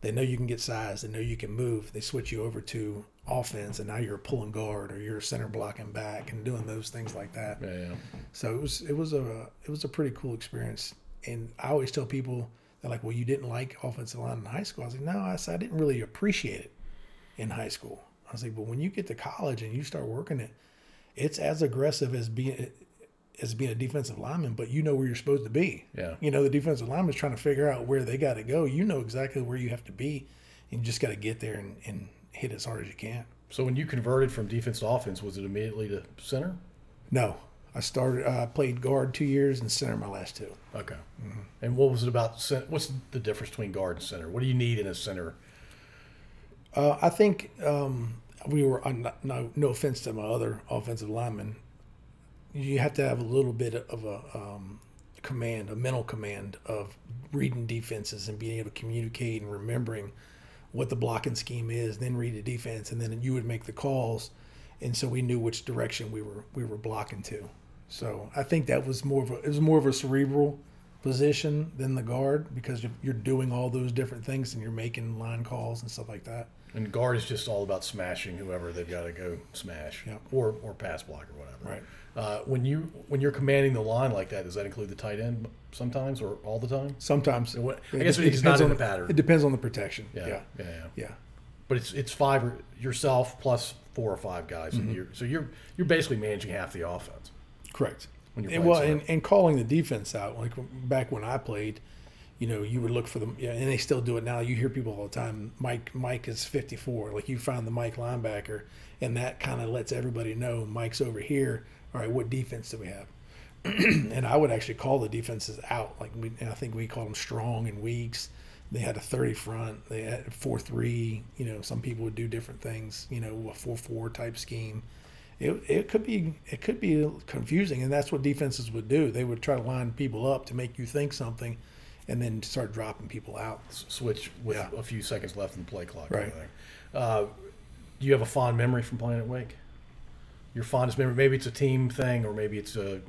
They know you can get size, they know you can move. They switch you over to offense, and now you're a pulling guard or you're a center blocking back and doing those things like that. Yeah, yeah. So it was it was a it was a pretty cool experience. And I always tell people they're like, "Well, you didn't like offensive line in high school." I was like, "No, I said I didn't really appreciate it in high school." I was like, "But when you get to college and you start working it, it's as aggressive as being as being a defensive lineman, but you know where you're supposed to be. Yeah. You know, the defensive lineman's trying to figure out where they got to go. You know exactly where you have to be, and you just got to get there and, and hit as hard as you can. So when you converted from defense to offense, was it immediately to center? No, I started. I played guard two years and center my last two. Okay. And what was it about? What's the difference between guard and center? What do you need in a center? Uh, I think um, we were uh, no no offense to my other offensive linemen. You have to have a little bit of a um, command, a mental command of reading defenses and being able to communicate and remembering what the blocking scheme is. Then read the defense, and then you would make the calls, and so we knew which direction we were we were blocking to. So I think that was more of a it was more of a cerebral position than the guard because you're- you're doing all those different things and you're making line calls and stuff like that. And guard is just all about smashing whoever they've got to go smash, or or pass block or whatever. Right. Uh, when you when you're commanding the line like that, does that include the tight end sometimes or all the time? Sometimes what- I guess he's depends not in on the pattern. It depends on the protection. Yeah, Yeah, yeah, yeah. yeah. But it's it's five or yourself plus four or five guys, Mm-hmm. and you're so you're you're basically managing half the offense. Correct. When you're And, playing well, and, and calling the defense out, like back when I played, you know, you would look for them, yeah, and they still do it now. You hear people all the time. Mike, Mike is fifty four. Like you find the Mike linebacker, and that kind of lets everybody know Mike's over here. All right, what defense do we have? and I would actually call the defenses out. Like we, I think we called them strong and weaks. They had a thirty front. They had four three. You know, some people would do different things. You know, a four four type scheme it, it could be it could be confusing and that's what defenses would do they would try to line people up to make you think something and then start dropping people out Switch with Yeah. a few seconds left in the play clock. Right. Uh, do you have a fond memory from playing at Wake? Your fondest memory? Maybe it's a team thing, or maybe it's a,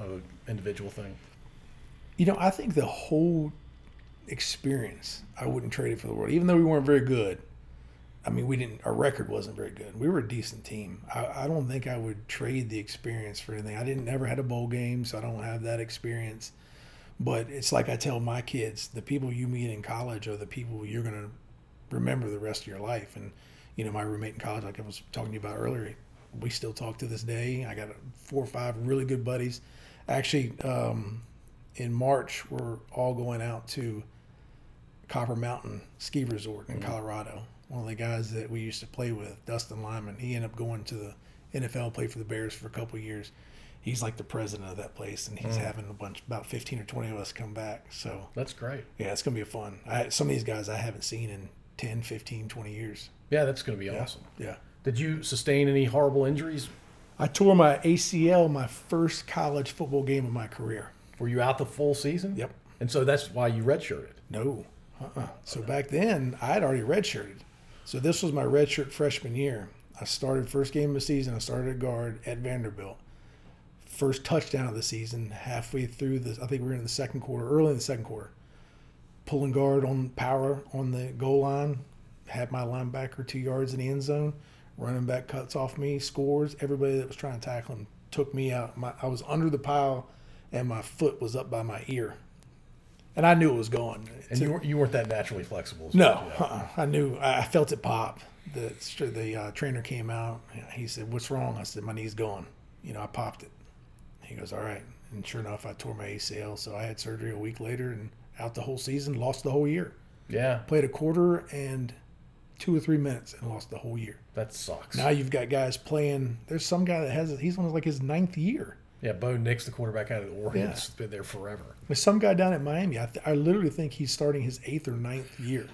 a individual thing. you know i think the whole experience i wouldn't trade it for the world. Even though we weren't very good i mean we didn't our record wasn't very good. We were a decent team. I, I don't think i would trade the experience for anything. I didn't never had a bowl game so i don't have that experience. But it's like i tell my kids the people you meet in college are the people you're going to remember the rest of your life. And you know my roommate in college like i was talking to you about earlier we still talk to this day. I got four or five really good buddies. Actually um, in march we're all going out to copper mountain ski resort in colorado. One of the guys that we used to play with dustin lyman he ended up going to the nfl play for the bears for a couple of years. He's like the president of that place and he's having a bunch about 15 or 20 of us come back so. That's great. yeah it's gonna be fun. I, some of these guys i haven't seen in 10 15 20 years. Yeah, that's going to be awesome. yeah Did you sustain any horrible injuries? I tore my ACL my first college football game of my career. Were you out the full season? Yep. And so that's why you redshirted. No. Uh-uh. So back then, I had already redshirted. So this was my redshirt freshman year. I started first game of the season. I started at guard at Vanderbilt. First touchdown of the season, halfway through the, I think we were in the second quarter, early in the second quarter. Pulling guard on power on the goal line, had my linebacker two yards in the end zone. Running back cuts off me, scores. Everybody that was trying to tackle him took me out. My, I was under the pile, and my foot was up by my ear, and I knew it was going. And you, weren't, you weren't that naturally flexible. as No, uh-uh. I knew. I felt it pop. The the uh, trainer came out. He said, "What's wrong?" I said, "My knee's going." You know, I popped it. He goes, "All right." And sure enough, I tore my ACL. So I had surgery a week later and out the whole season. Lost the whole year. Yeah, Played a quarter and two or three minutes and lost the whole year. that sucks. Now you've got guys playing. There's some guy that has. He's on like his ninth year. yeah, Bo Nix, the quarterback out of the Yeah. has been there forever. There's some guy down at Miami. I, th- I literally think he's starting his eighth or ninth year.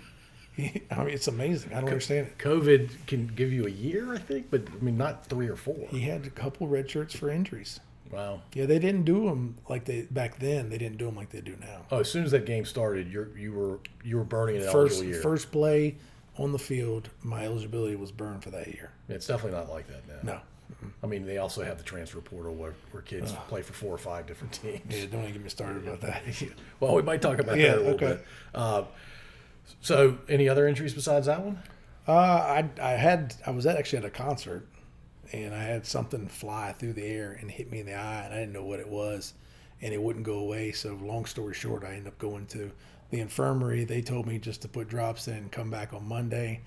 He, I mean, it's amazing. I don't understand it. COVID can give you a year, I think, but I mean, not three or four. He had a couple red shirts for injuries. Wow. Yeah, they didn't do them like they back then. They didn't do them like they do now. Oh, as soon as that game started, you you were you were burning it First, first play on the field, my eligibility was burned for that year. It's definitely not like that now. No, I mean, they also have the transfer portal where, where kids play for four or five different teams. yeah, don't even get me started about that. Well, we might talk about Yeah, that a little okay. bit. Uh, so, any other injuries besides that one? Uh, I I had I was at, actually at a concert, and I had something fly through the air and hit me in the eye, and I didn't know what it was, and it wouldn't go away. So long story short, I ended up going to the infirmary. They told me just to put drops in and come back on Monday.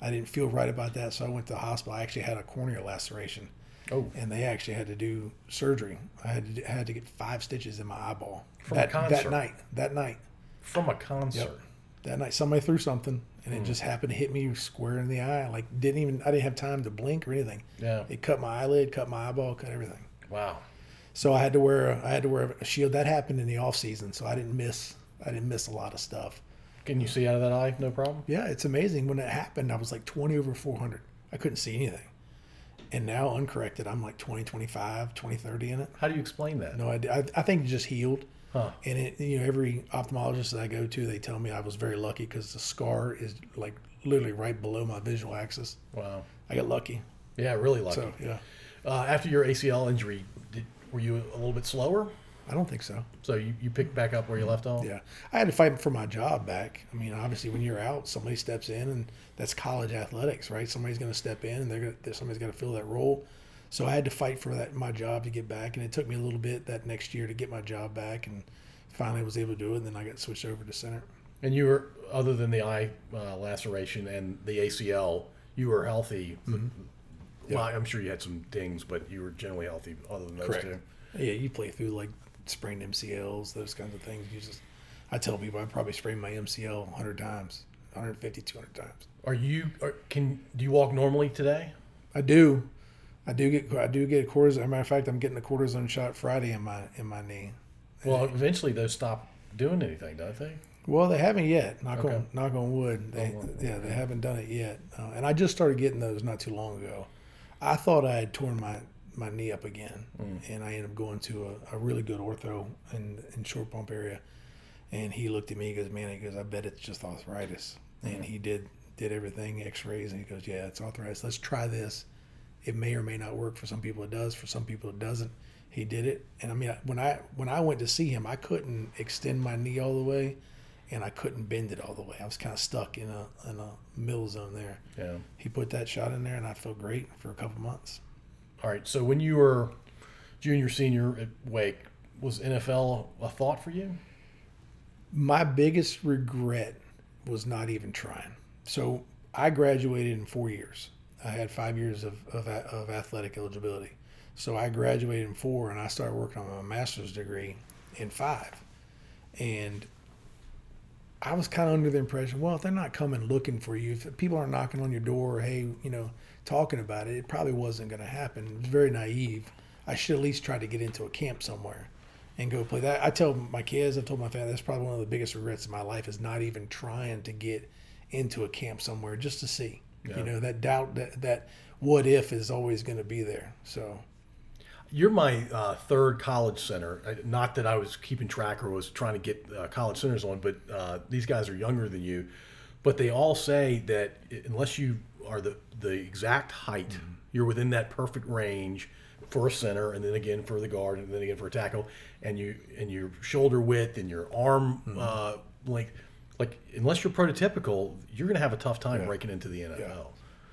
I didn't feel right about that, so I went to the hospital. I actually had a corneal laceration, Oh, and they actually had to do surgery. I had to, had to get five stitches in my eyeball From a that, concert? that night. That night from a concert. that night somebody threw something and Hmm. it just happened to hit me square in the eye like didn't even i didn't have time to blink or anything Yeah. it cut my eyelid cut my eyeball cut everything Wow. so i had to wear a, i had to wear a shield that happened in the off season so i didn't miss i didn't miss a lot of stuff Can you see out of that eye? No problem. yeah it's amazing when it happened i was like 20 over 400 i couldn't see anything and now uncorrected i'm like 20 25 20 30 in it How do you explain that? no idea i, I think it just healed Huh. And it, you know, every ophthalmologist that I go to, they tell me I was very lucky because the scar is like literally right below my visual axis. Wow. I got lucky. Yeah, really lucky. So yeah, Uh, after your ACL injury, did, were you a little bit slower? I don't think so. So you, you picked back up where you left off. Yeah, I had to fight for my job back. I mean, obviously, when you're out, somebody steps in, and that's college athletics, right? Somebody's going to step in, and they're going somebody's got to fill that role. So I had to fight for that my job to get back, and it took me a little bit that next year to get my job back, and finally was able to do it. And then I got switched over to center. And you were, other than the eye uh, laceration and the ACL, you were healthy. Mm-hmm. Well, I'm sure you had some dings, but you were generally healthy other than those Correct. two. Yeah, you play through like sprained MCLs, those kinds of things. You just, I tell people I probably sprained my MCL 100 times, 150, 200 times. Are you? Are, can do you walk normally today? I do, I do get, I do get a cortisone. As a matter of fact, I'm getting a cortisone shot Friday in my in my knee. Well, eventually those stop doing anything, don't they? Well, they haven't yet. Knock Okay. on knock on wood. They, yeah, they haven't done it yet. Uh, and I just started getting those not too long ago. I thought I had torn my, my knee up again, mm. and I ended up going to a, a really good ortho in in Short Pump area. And he looked at me. He goes, "Man," he goes, "I bet it's just arthritis." And he did did everything, X-rays, and he goes, "Yeah, it's arthritis. Let's try this. It may or may not work. For some people, it does. For some people, it doesn't." He did it, and I mean, when I when I went to see him, I couldn't extend my knee all the way, and I couldn't bend it all the way. I was kind of stuck in a in a middle zone there. Yeah. He put that shot in there, and I felt great for a couple months. All right. So when you were junior, senior at Wake, was NFL a thought for you? My biggest regret was not even trying. So I graduated in four years. I had five years of, of, of athletic eligibility. So I graduated in four and I started working on my master's degree in five. And I was kind of under the impression, well, if they're not coming looking for you, if people aren't knocking on your door, hey, you know, talking about it, it probably wasn't going to happen. It was very naive. I should at least try to get into a camp somewhere and go play that. I tell my kids, I've told my family, that's probably one of the biggest regrets in my life is not even trying to get into a camp somewhere just to see. Yeah. You know, that doubt, that, that what if is always going to be there. So, You're my uh, third college center. Not that I was keeping track or was trying to get uh, college centers on, but uh, these guys are younger than you. But they all say that unless you are the, the exact height, mm-hmm. you're within that perfect range for a center, and then again for the guard, and then again for a tackle, and you and your shoulder width and your arm mm-hmm. uh, length. Like unless you're prototypical, you're going to have a tough time breaking into the NFL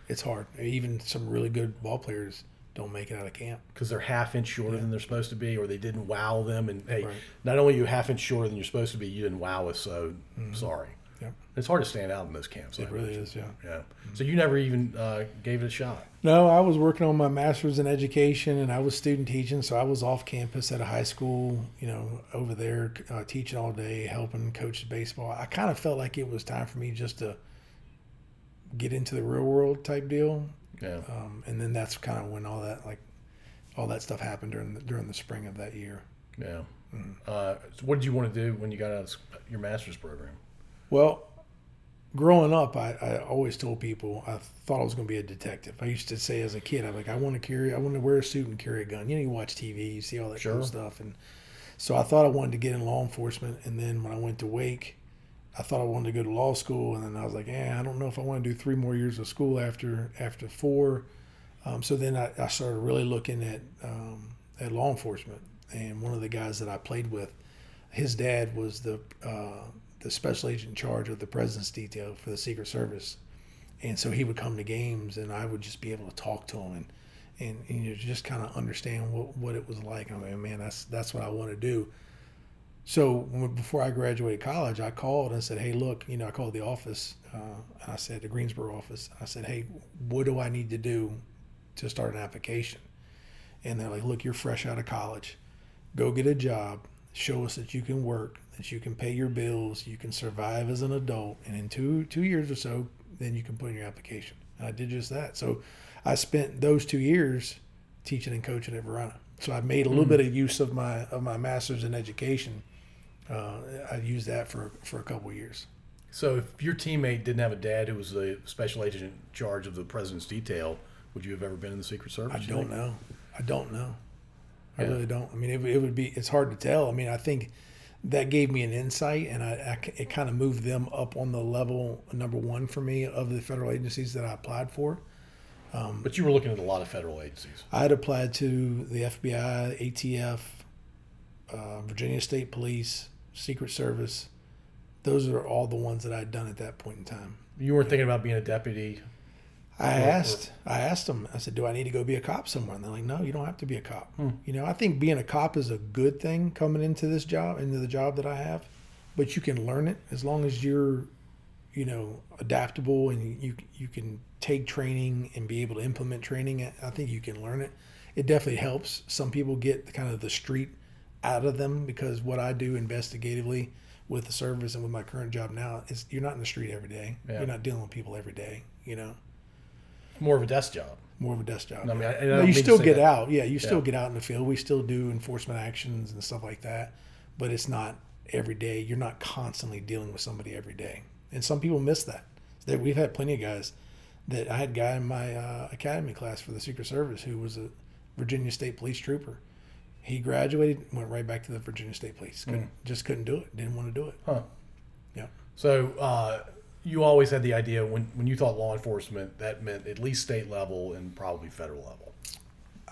it's hard. Even some really good ball players don't make it out of camp. because they're half inch shorter than they're supposed to be, or they didn't wow them. And hey, Right. not only are you half inch shorter than you're supposed to be, you didn't wow us. So mm-hmm. sorry. Yep. It's hard to stand out in those camps. I It really imagine. is, yeah. Yeah. So you never even uh, gave it a shot. No, I was working on my master's in education, and I was student teaching. So I was off campus at a high school, you know, over there uh, teaching all day, helping coach baseball. I kind of felt like it was time for me just to get into the real world type deal, Yeah. um, and then that's kind of when all that like all that stuff happened during the, during the spring of that year. Yeah. Mm-hmm. Uh, so what did you want to do when you got out of your master's program? Well, growing up, I, I always told people I thought I was going to be a detective. I used to say as a kid, I'm like, I want to carry, I want to wear a suit and carry a gun. You know, you watch TV, you see all that Sure. cool stuff, and so I thought I wanted to get in law enforcement. And then when I went to Wake, I thought I wanted to go to law school, and then I was like, yeah, I don't know if I want to do three more years of school after after four. Um, so then I, I started really looking at um, at law enforcement, and one of the guys that I played with, his dad was the uh, the special agent in charge of the president's detail for the Secret Service, and so he would come to games, and I would just be able to talk to him and and, and you just kind of understand what, what it was like. I'm like, man, that's that's what I want to do. So before I graduated college, I called and said, "Hey, look, you know, I called the office uh, and I said the Greensboro office. I said, "Hey, what do I need to do to start an application?" And they're like, "Look, you're fresh out of college. Go get a job. Show us that you can work, that you can pay your bills, you can survive as an adult, and in two two years or so, then you can put in your application." And I did just that. So I spent those two years teaching and coaching at Varina. So I made a little bit of use of my of my master's in education. Uh, I used that for for a couple of years. So if your teammate didn't have a dad who was the special agent in charge of the president's detail, would you have ever been in the Secret Service? I don't know. I don't know. I Yeah. really don't. I mean, it, it would be. It's hard to tell. I mean, I think that gave me an insight, and I it kind of moved them up on the level number one for me of the federal agencies that I applied for. but you were looking at a lot of federal agencies. I had applied to the FBI, ATF, uh, Virginia State Police, Secret Service. Those are all the ones that I'd done at that point in time. You weren't thinking about being a deputy. I asked, I asked them. I said, "Do I need to go be a cop somewhere?" And they're like, "No, you don't have to be a cop." Hmm. You know, I think being a cop is a good thing coming into this job, into the job that I have. But you can learn it as long as you're, you know, adaptable and you you can take training and be able to implement training. I think you can learn it. It definitely helps. Some people get the kind of the street out of them because what I do investigatively with the service and with my current job now is you're not in the street every day. Yeah. You're not dealing with people every day. You know More of a desk job. more of a desk job. I mean, I- I No, you still get that. out. Yeah, you still Yeah. get out in the field. We still do enforcement actions and stuff like that, but it's not every day. You're not constantly dealing with somebody every day, and some people miss that. That we've had plenty of guys. That I had a guy in my uh, academy class for the Secret Service who was a Virginia State Police trooper. He graduated, went right back to the Virginia State Police. Couldn't, Just couldn't do it. Didn't want to do it. Huh. Yeah. So uh, you always had the idea when, when you thought law enforcement, that meant at least state level and probably federal level.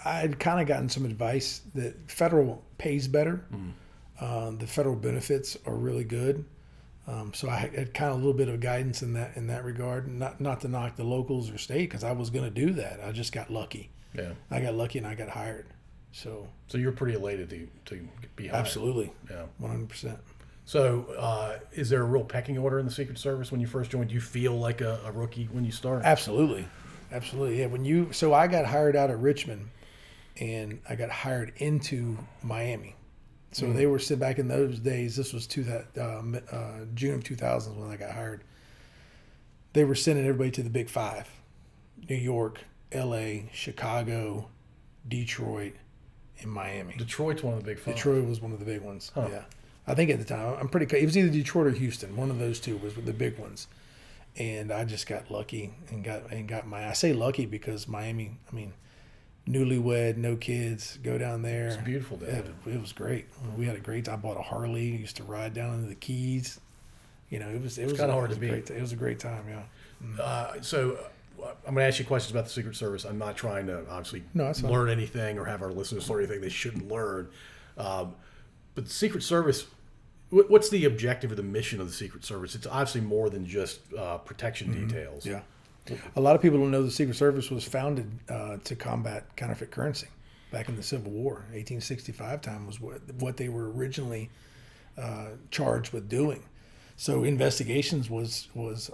I'd kind of gotten some advice that federal pays better. Mm. Um, the federal benefits are really good. Um, so I had kind of a little bit of guidance in that in that regard. Not not to knock the locals or state because I was going to do that. I just got lucky. Yeah. I got lucky and I got hired. So So you're pretty elated to, to be hired. absolutely, Yeah. one hundred percent. So uh, is there a real pecking order in the Secret Service when you first joined? Do you feel like a, a rookie when you start? Absolutely, absolutely. Yeah. When you so I got hired out of Richmond, and I got hired into Miami. So they were sitting back in those days. This was two that um, uh, June of 2000 when I got hired. They were sending everybody to the Big Five: New York, L.A., Chicago, Detroit, and Miami. Detroit's one of the big five. Detroit was one of the big ones. Huh. Yeah, I think at the time I'm pretty. It was either Detroit or Houston. One of those two was the big ones, and I just got lucky and got and got my. I say lucky because Miami. I mean, newlywed, no kids, go down there. It's beautiful Yeah, there. it was great. We had a great. I bought a Harley. Used to ride down into the Keys. You know, it was it was kinda hard to beat. great. It was a great time. Yeah. Uh, so uh, I'm going to ask you questions about the Secret Service. I'm not trying to obviously No, learn anything or have our listeners learn anything they shouldn't learn. Um, but the Secret Service, what, what's the objective or the mission of the Secret Service? It's obviously more than just uh, protection details. Mm-hmm. Yeah. A lot of people don't know the Secret Service was founded uh, to combat counterfeit currency back in the Civil War. 1865 time was what, what they were originally uh, charged with doing. So investigations was was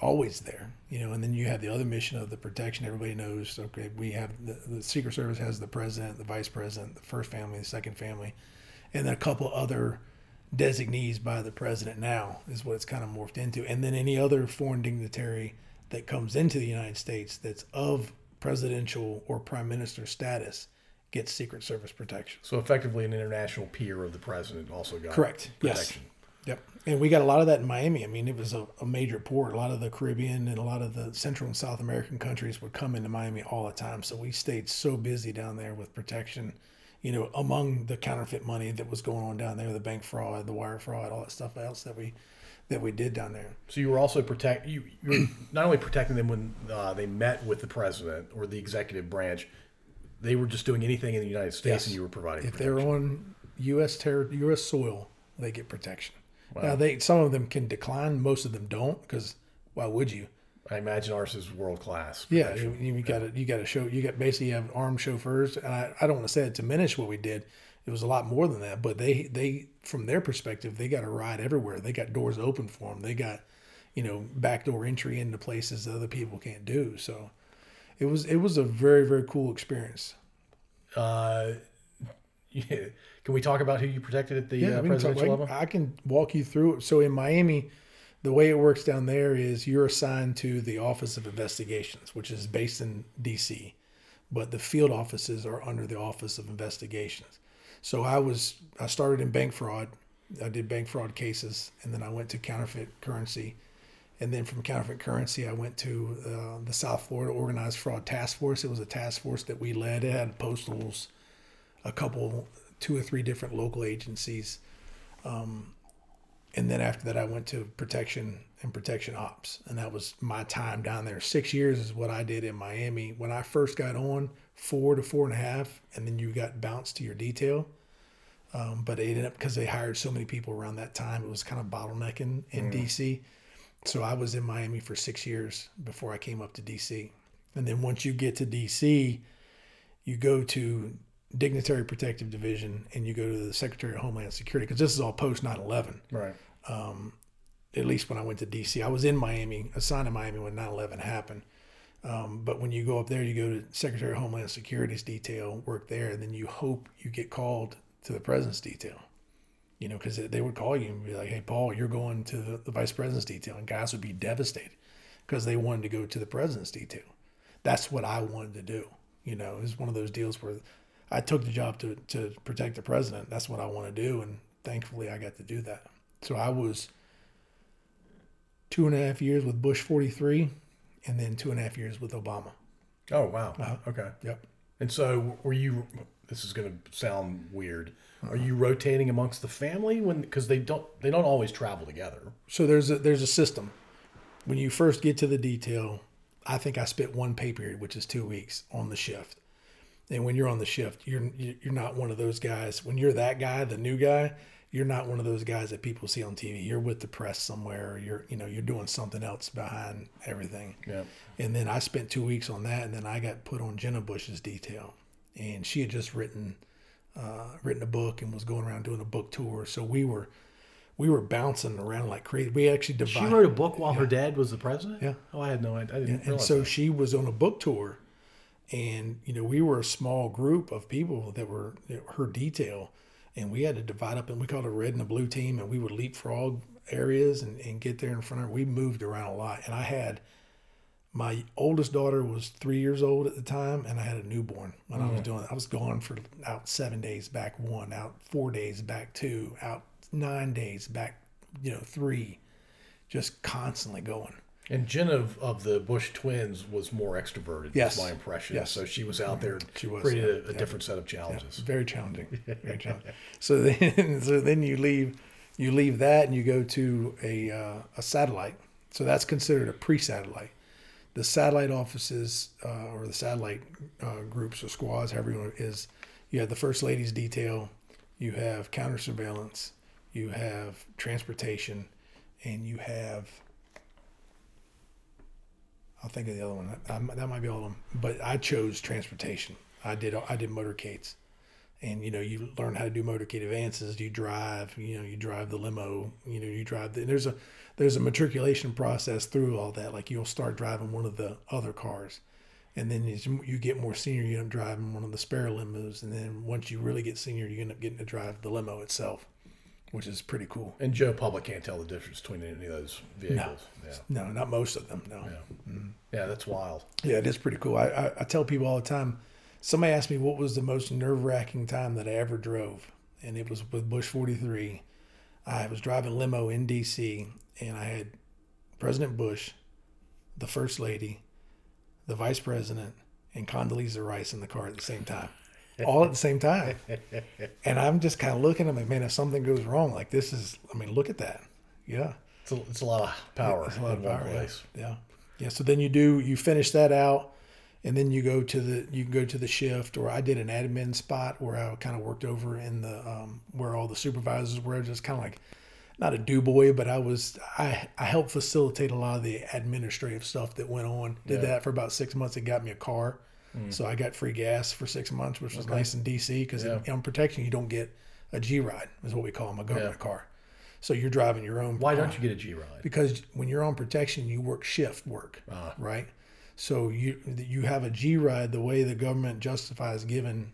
always there, you know. And then you have the other mission of the protection. Everybody knows. Okay, we have the, the Secret Service has the president, the vice president, the first family, the second family, and then a couple other designees by the president now is what it's kind of morphed into. And then any other foreign dignitary that comes into the United States that's of presidential or prime minister status gets Secret Service protection. So effectively, an international peer of the president also got Correct. Yes. Yep. And we got a lot of that in Miami. I mean, it was a, a major port. A lot of the Caribbean and a lot of the Central and South American countries would come into Miami all the time. So we stayed so busy down there with protection, you know, among the counterfeit money that was going on down there, the bank fraud, the wire fraud, all that stuff else that we that we did down there. So you were also protect you. You were not only protecting them when uh, they met with the president or the executive branch, they were just doing anything in the United States, Yes. and you were providing. If protection. they're on U.S. terri U.S. soil, they get protection. Now they some of them can decline, most of them don't because why would you? I imagine ours is world class. Yeah, you, you got to you got to show you got basically you have armed chauffeurs, and I, I don't want to say it diminish what we did. It was a lot more than that, but they they from their perspective they got to ride everywhere. They got doors open for them. They got you know backdoor entry into places that other people can't do. So it was it was a very very cool experience. Uh, yeah. Can we talk about who you protected at the uh, can talk- presidential I, level? I can walk you through it. So in Miami, the way it works down there is you're assigned to the Office of Investigations, which is based in D.C., but the field offices are under the Office of Investigations. So I was I started in bank fraud. I did bank fraud cases, and then I went to counterfeit currency. And then from counterfeit currency, I went to uh, the South Florida Organized Fraud Task Force. It was a task force that we led. It had postals, a couple, two or three different local agencies. Um, and then after that, I went to protection and protection ops, and that was my time down there. Six years is what I did in Miami when I first got on, four to four and a half, and then you got bounced to your detail. Um, but it ended up because they hired so many people around that time, it was kind of bottlenecking in DC. So I was in Miami for six years before I came up to DC. And then once you get to DC, you go to Dignitary Protective Division and you go to the Secretary of Homeland Security because this is all post 9 11. Right. At least when I went to DC, I was in Miami, assigned to Miami when 9 11 happened. Um, but when you go up there, you go to Secretary of Homeland Security's detail, work there, and then you hope you get called to the President's detail. You know, because they would call you and be like, hey, Paul, you're going to the, the Vice President's detail. And guys would be devastated because they wanted to go to the President's detail. That's what I wanted to do. You know, it was one of those deals where I took the job to, to protect the president. That's what I want to do. And thankfully, I got to do that. So I was two and a half years with Bush 43 and then two and a half years with Obama. Oh wow. Uh-huh. Okay. Yep. And so, were you? This is going to sound weird. Uh-huh. Are you rotating amongst the family when? Because they don't. They don't always travel together. So there's a, there's a system. When you first get to the detail, I think I spent one pay period, which is two weeks, on the shift. And when you're on the shift, you're you're not one of those guys. When you're that guy, the new guy, you're not one of those guys that people see on TV. You're with the press somewhere. You're you know you're doing something else behind everything. Yeah. And then I spent two weeks on that, and then I got put on Jenna Bush's detail, and she had just written uh, written a book and was going around doing a book tour. So we were we were bouncing around like crazy. We actually She wrote a book while her dad was the president. Yeah. Oh, I had no idea. I didn't and so that. she was on a book tour, and you know we were a small group of people that were you know, her detail, and we had to divide up, and we called a red and a blue team, and we would leapfrog areas and, and get there in front of her. We moved around a lot, and I had my oldest daughter was three years old at the time, and I had a newborn when I was mm. doing. I was gone for out seven days, back one, out four days, back two, out nine days, back you know three, just constantly going. And Jen of, of the Bush twins was more extroverted. Yes. my impression. Yes. So she was out there. She was, created yeah. a, a Yeah. different set of challenges. Very challenging. Very challenging. So then, so then you leave, you leave that, and you go to a uh, a satellite. So that's considered a pre-satellite. The satellite offices uh, or the satellite uh, groups or squads, however you want it is, you have the first lady's detail, you have counter surveillance, you have transportation, and you have. I'll think of the other one. That, that might be all of them. But I chose transportation. I did. I did motorcades and you know you learn how to do motorcade advances you drive you know you drive the limo you know you drive the, there's a there's a matriculation process through all that like you'll start driving one of the other cars and then as you get more senior you end up driving one of the spare limos and then once you really get senior you end up getting to drive the limo itself which is pretty cool And Joe Public can't tell the difference between any of those vehicles. Yeah. no not most of them no Yeah. Mm-hmm. Yeah, that's wild. Yeah, it is pretty cool. I, I, I tell people all the time. Somebody asked me what was the most nerve wracking time that I ever drove, and it was with Bush 43. I was driving limo in D.C. and I had President Bush, the First Lady, the Vice President, and Condoleezza Rice in the car at the same time, all at the same time. And I'm just kind of looking at them, like, man, if something goes wrong, like this is, I mean, look at that. Yeah. It's a, it's a lot of power It's a lot of power, yeah. Yeah. Yeah. So then you do you finish that out, and then you go to the you can go to the shift. Or I did an admin spot where I kind of worked over in the um, where all the supervisors were, just kind of like not a do boy, but I was I I helped facilitate a lot of the administrative stuff that went on. Did Yeah. that for about six months. It got me a car. So I got free gas for six months, which was nice in DC because Yeah. on protection you don't get a G ride, is what we call them, a government car. So you're driving your own. Why don't you get a G ride? because when you're on protection, you work shift work, Ah. right? So you you have a G ride. The way the government justifies giving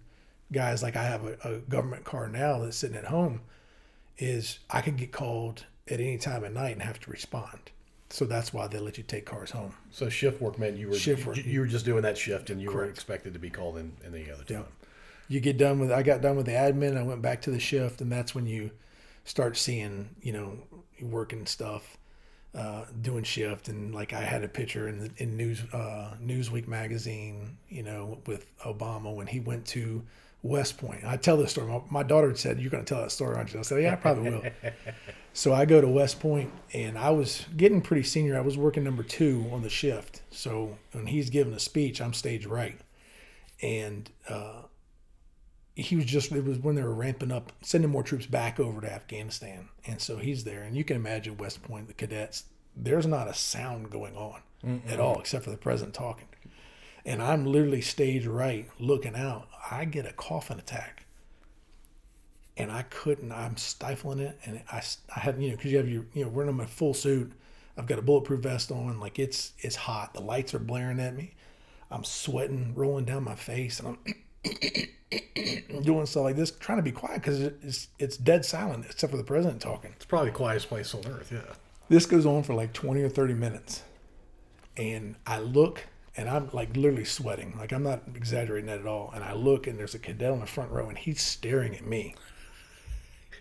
guys like I have a, a government car now that's sitting at home is I could get called at any time at night and have to respond. So that's why they let you take cars home. So shift work meant you were Shift work. You, you were just doing that shift, and you were Correct. expected to be called in any other time. you get done with I got done with the admin, I went back to the shift and that's when you start seeing, you know, working stuff. uh, doing shift, and like I had a picture in in News uh, Newsweek magazine, you know, with Obama when he went to West Point. I tell this story. My, my daughter said, "You're going to tell that story, aren't you?" I said, "Yeah, I probably will." so I go to West Point, and I was getting pretty senior. I was working number two on the shift. So when he's giving a speech, I'm stage right, and uh, he was just it was when they were ramping up sending more troops back over to afghanistan. And so he's there. And you can imagine west point the cadets there's not a sound going on mm at all except for the president talking. And i'm literally stage right looking out. I get a coughing attack and i couldn't i'm stifling it and i, I had you know because you have your you know wearing my full suit i've got a bulletproof vest on like it's it's hot the lights are blaring at me i'm sweating rolling down my face and i'm doing stuff like this, trying to be quiet because it's it's dead silent except for the president talking. It's probably the quietest place on earth. Yeah. This goes on for like twenty or thirty minutes, and I look and I'm like literally sweating. Like I'm not exaggerating that at all. And I look and there's a cadet on the front row and he's staring at me.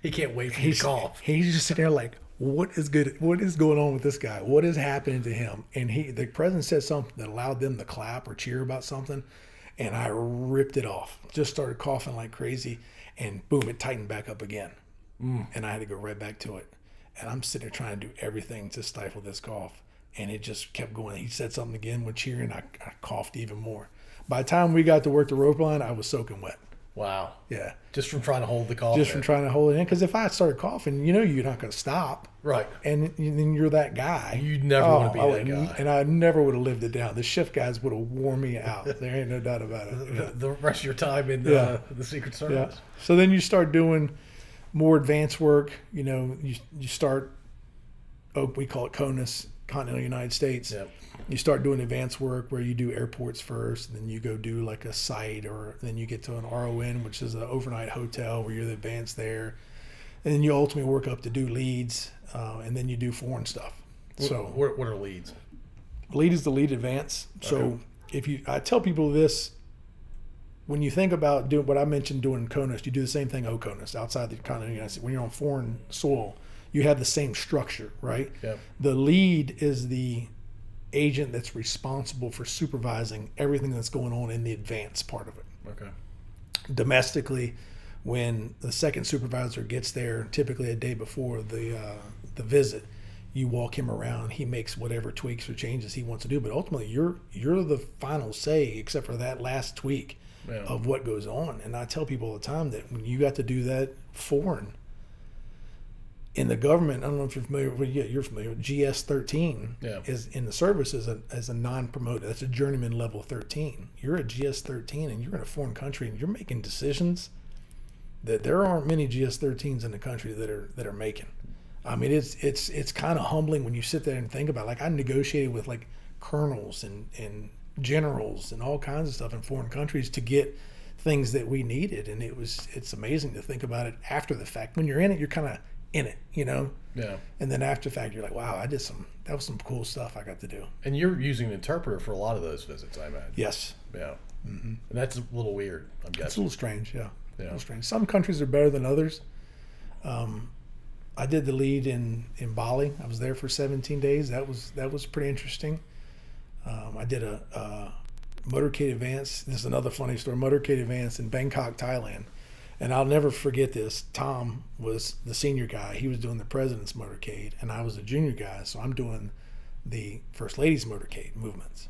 He can't wait for he's, to call. He's just sitting there like, what is good? What is going on with this guy? What is happening to him? And he, the president said something that allowed them to clap or cheer about something and I ripped it off. Just started coughing like crazy, and boom, it tightened back up again. Mm. And I had to go right back to it. And I'm sitting there trying to do everything to stifle this cough, and it just kept going. He said something again with cheering. I, I coughed even more. By the time we got to work the rope line, I was soaking wet. Wow. Yeah. Just from trying to hold the cough. Just in. from trying to hold it in. Because if I started coughing, you know you're not going to stop. Right. And then you're that guy. You never oh, want to be that guy. And I never would have lived it down. The shift guys would have worn me out. there ain't no doubt about it. Yeah. The, the, rest of your time in the, yeah. the Secret Service. Yeah. So then you start doing more advanced work. You know, you, you start, oh, we call it CONUS, Continental United States. Yep you start doing advanced work where you do airports first, then you go do like a site, or then you get to an RON, which is an overnight hotel where you're the advanced there, and then you ultimately work up to do leads, uh, and then you do foreign stuff. So what, what are leads? Lead is the lead advance. So if you, I tell people this, when you think about doing what I mentioned doing CONUS, you do the same thing OCONUS outside the continent. When you're on foreign soil, you have the same structure, right? Yep. The lead is the agent that's responsible for supervising everything that's going on in the advance part of it. Okay. Domestically, when the second supervisor gets there, typically a day before the uh, the visit, you walk him around. He makes whatever tweaks or changes he wants to do, but ultimately you're you're the final say, except for that last tweak yeah. of what goes on. And I tell people all the time that when you got to do that foreign in the government, I don't know if you're familiar with yeah, you're familiar. GS thirteen yeah. is in the service as a as a non promoted. That's a journeyman level thirteen. You're a GS thirteen and you're in a foreign country and you're making decisions that there aren't many GS thirteens in the country that are that are making. I mean, it's it's it's kind of humbling when you sit there and think about. It. Like I negotiated with like colonels and and generals and all kinds of stuff in foreign countries to get things that we needed, and it was it's amazing to think about it after the fact. When you're in it, you're kind of in it, you know? Yeah. And then after the fact, you're like, wow, I did some, that was some cool stuff I got to do. And you're using an interpreter for a lot of those visits, I imagine. Yes. Yeah. Mm-hmm. And that's a little weird, I'm guessing. It's a little strange, yeah. Yeah. A little strange. Some countries are better than others. Um, I did the lead in, in Bali. I was there for 17 days. That was that was pretty interesting. Um, I did a, a motorcade advance. This is another funny story. Motorcade advance in Bangkok, Thailand and I'll never forget this. Tom was the senior guy. He was doing the president's motorcade, and I was a junior guy. So I'm doing the first lady's motorcade movements.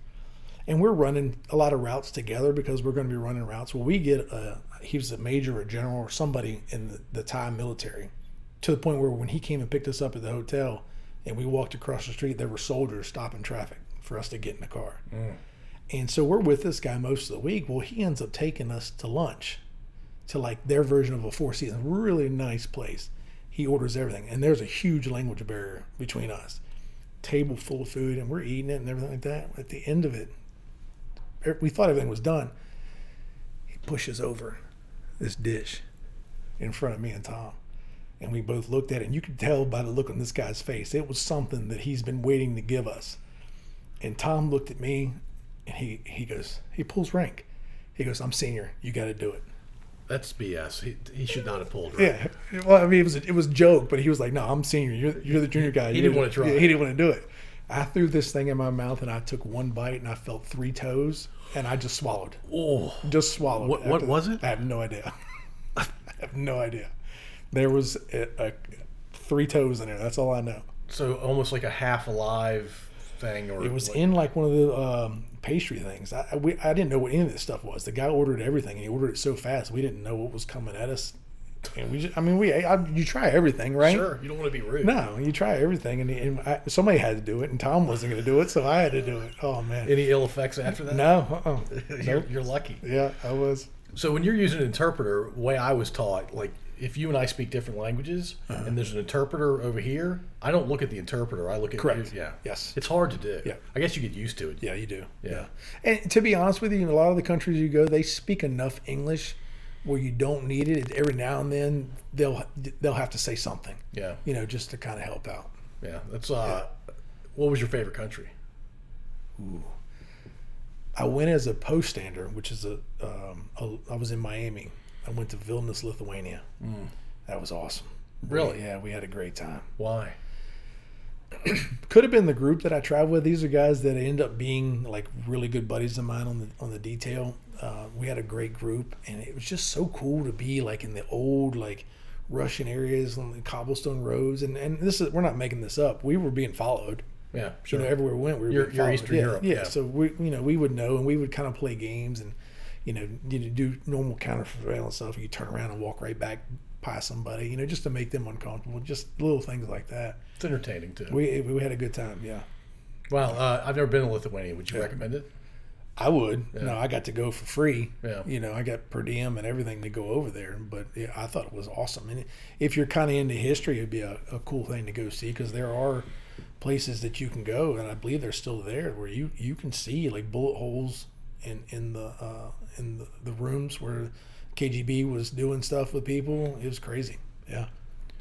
And we're running a lot of routes together because we're going to be running routes. Well, we get a, he was a major or general or somebody in the, the Thai military to the point where when he came and picked us up at the hotel and we walked across the street, there were soldiers stopping traffic for us to get in the car. Mm. And so we're with this guy most of the week. Well, he ends up taking us to lunch to like their version of a Four Seasons, really nice place. He orders everything, and there's a huge language barrier between us. Table full of food, and we're eating it and everything like that. At the end of it, er, we thought everything was done. He pushes over this dish in front of me and Tom. And we both looked at it, and you could tell by the look on this guy's face, it was something that he's been waiting to give us. And Tom looked at me, and he, he goes, he pulls rank. He goes, I'm senior. You got to do it. That's BS. He, he should not have pulled. Right? Yeah. Well, I mean, it was a, it was a joke, but he was like, "No, I'm senior. You're you're the junior guy." He didn't wanna try. Yeah, he didn't want to do it. I threw this thing in my mouth and I took one bite and I felt three toes and I just swallowed. Oh, Just swallowed. What- what was it? I have no idea. I have no idea. There was a, a, three toes in there. That's all I know. so almost like a half alive thing, or It was like- in like one of the um, pastry things. I, I- we, I didn't know what any of this stuff was. The guy ordered everything, and he ordered it so fast we didn't know what was coming at us. And we, just, I mean, we I, you try everything, right? Sure, you don't want to be rude. No, you try everything, and, and I, somebody had to do it, and Tom wasn't going to do it, so I had to do it. Oh man, Any ill effects after that? no, uh-uh. you're, Nope. you're lucky. yeah, I was. So when you're using an interpreter, the way I was taught, like if you and I speak different languages Uh-huh. and there's an interpreter over here, I don't look at the interpreter. I look at Correct. Yeah. Yes. It's hard to do. Yeah. I guess you get used to it. Yeah, you do. Yeah. And to be honest with you, in a lot of the countries you go, they speak enough English where you don't need it. Every now and then, they'll they'll have to say something, Yeah. you know, just to kind of help out. Yeah. That's uh. What was your favorite country? Ooh. I went as a post stander, which is a, um, a. I was in Miami. I went to Vilnius, Lithuania. That was awesome. Really? Yeah, we had a great time. Why? Could have been the group that I traveled with. These are guys that end up being like really good buddies of mine on the on the detail. Uh, we had a great group, and it was just so cool to be like in the old like Russian areas on the cobblestone roads. And and this is we're not making this up. We were being followed. Yeah. You know, everywhere we went, we were You're- being you're. Eastern yeah, Europe, Yeah. yeah. So we, you know, we would know, and we would kind of play games, and you know, you do normal counter surveillance stuff. You turn around and walk right back past somebody, you know, just to make them uncomfortable. Just little things like that. It's entertaining too. We we had a good time. Yeah. well, uh, I've never been to Lithuania. Would you recommend it? I would. No, I got to go for free. Yeah. You know, I got per diem and everything to go over there. But yeah, I thought it was awesome. And if you're kind of into history, it'd be a, a cool thing to go see because there are places that you can go, and I believe they're still there where you you can see like bullet holes in in the uh, in the, the rooms where KGB was doing stuff with people. It was crazy. Yeah.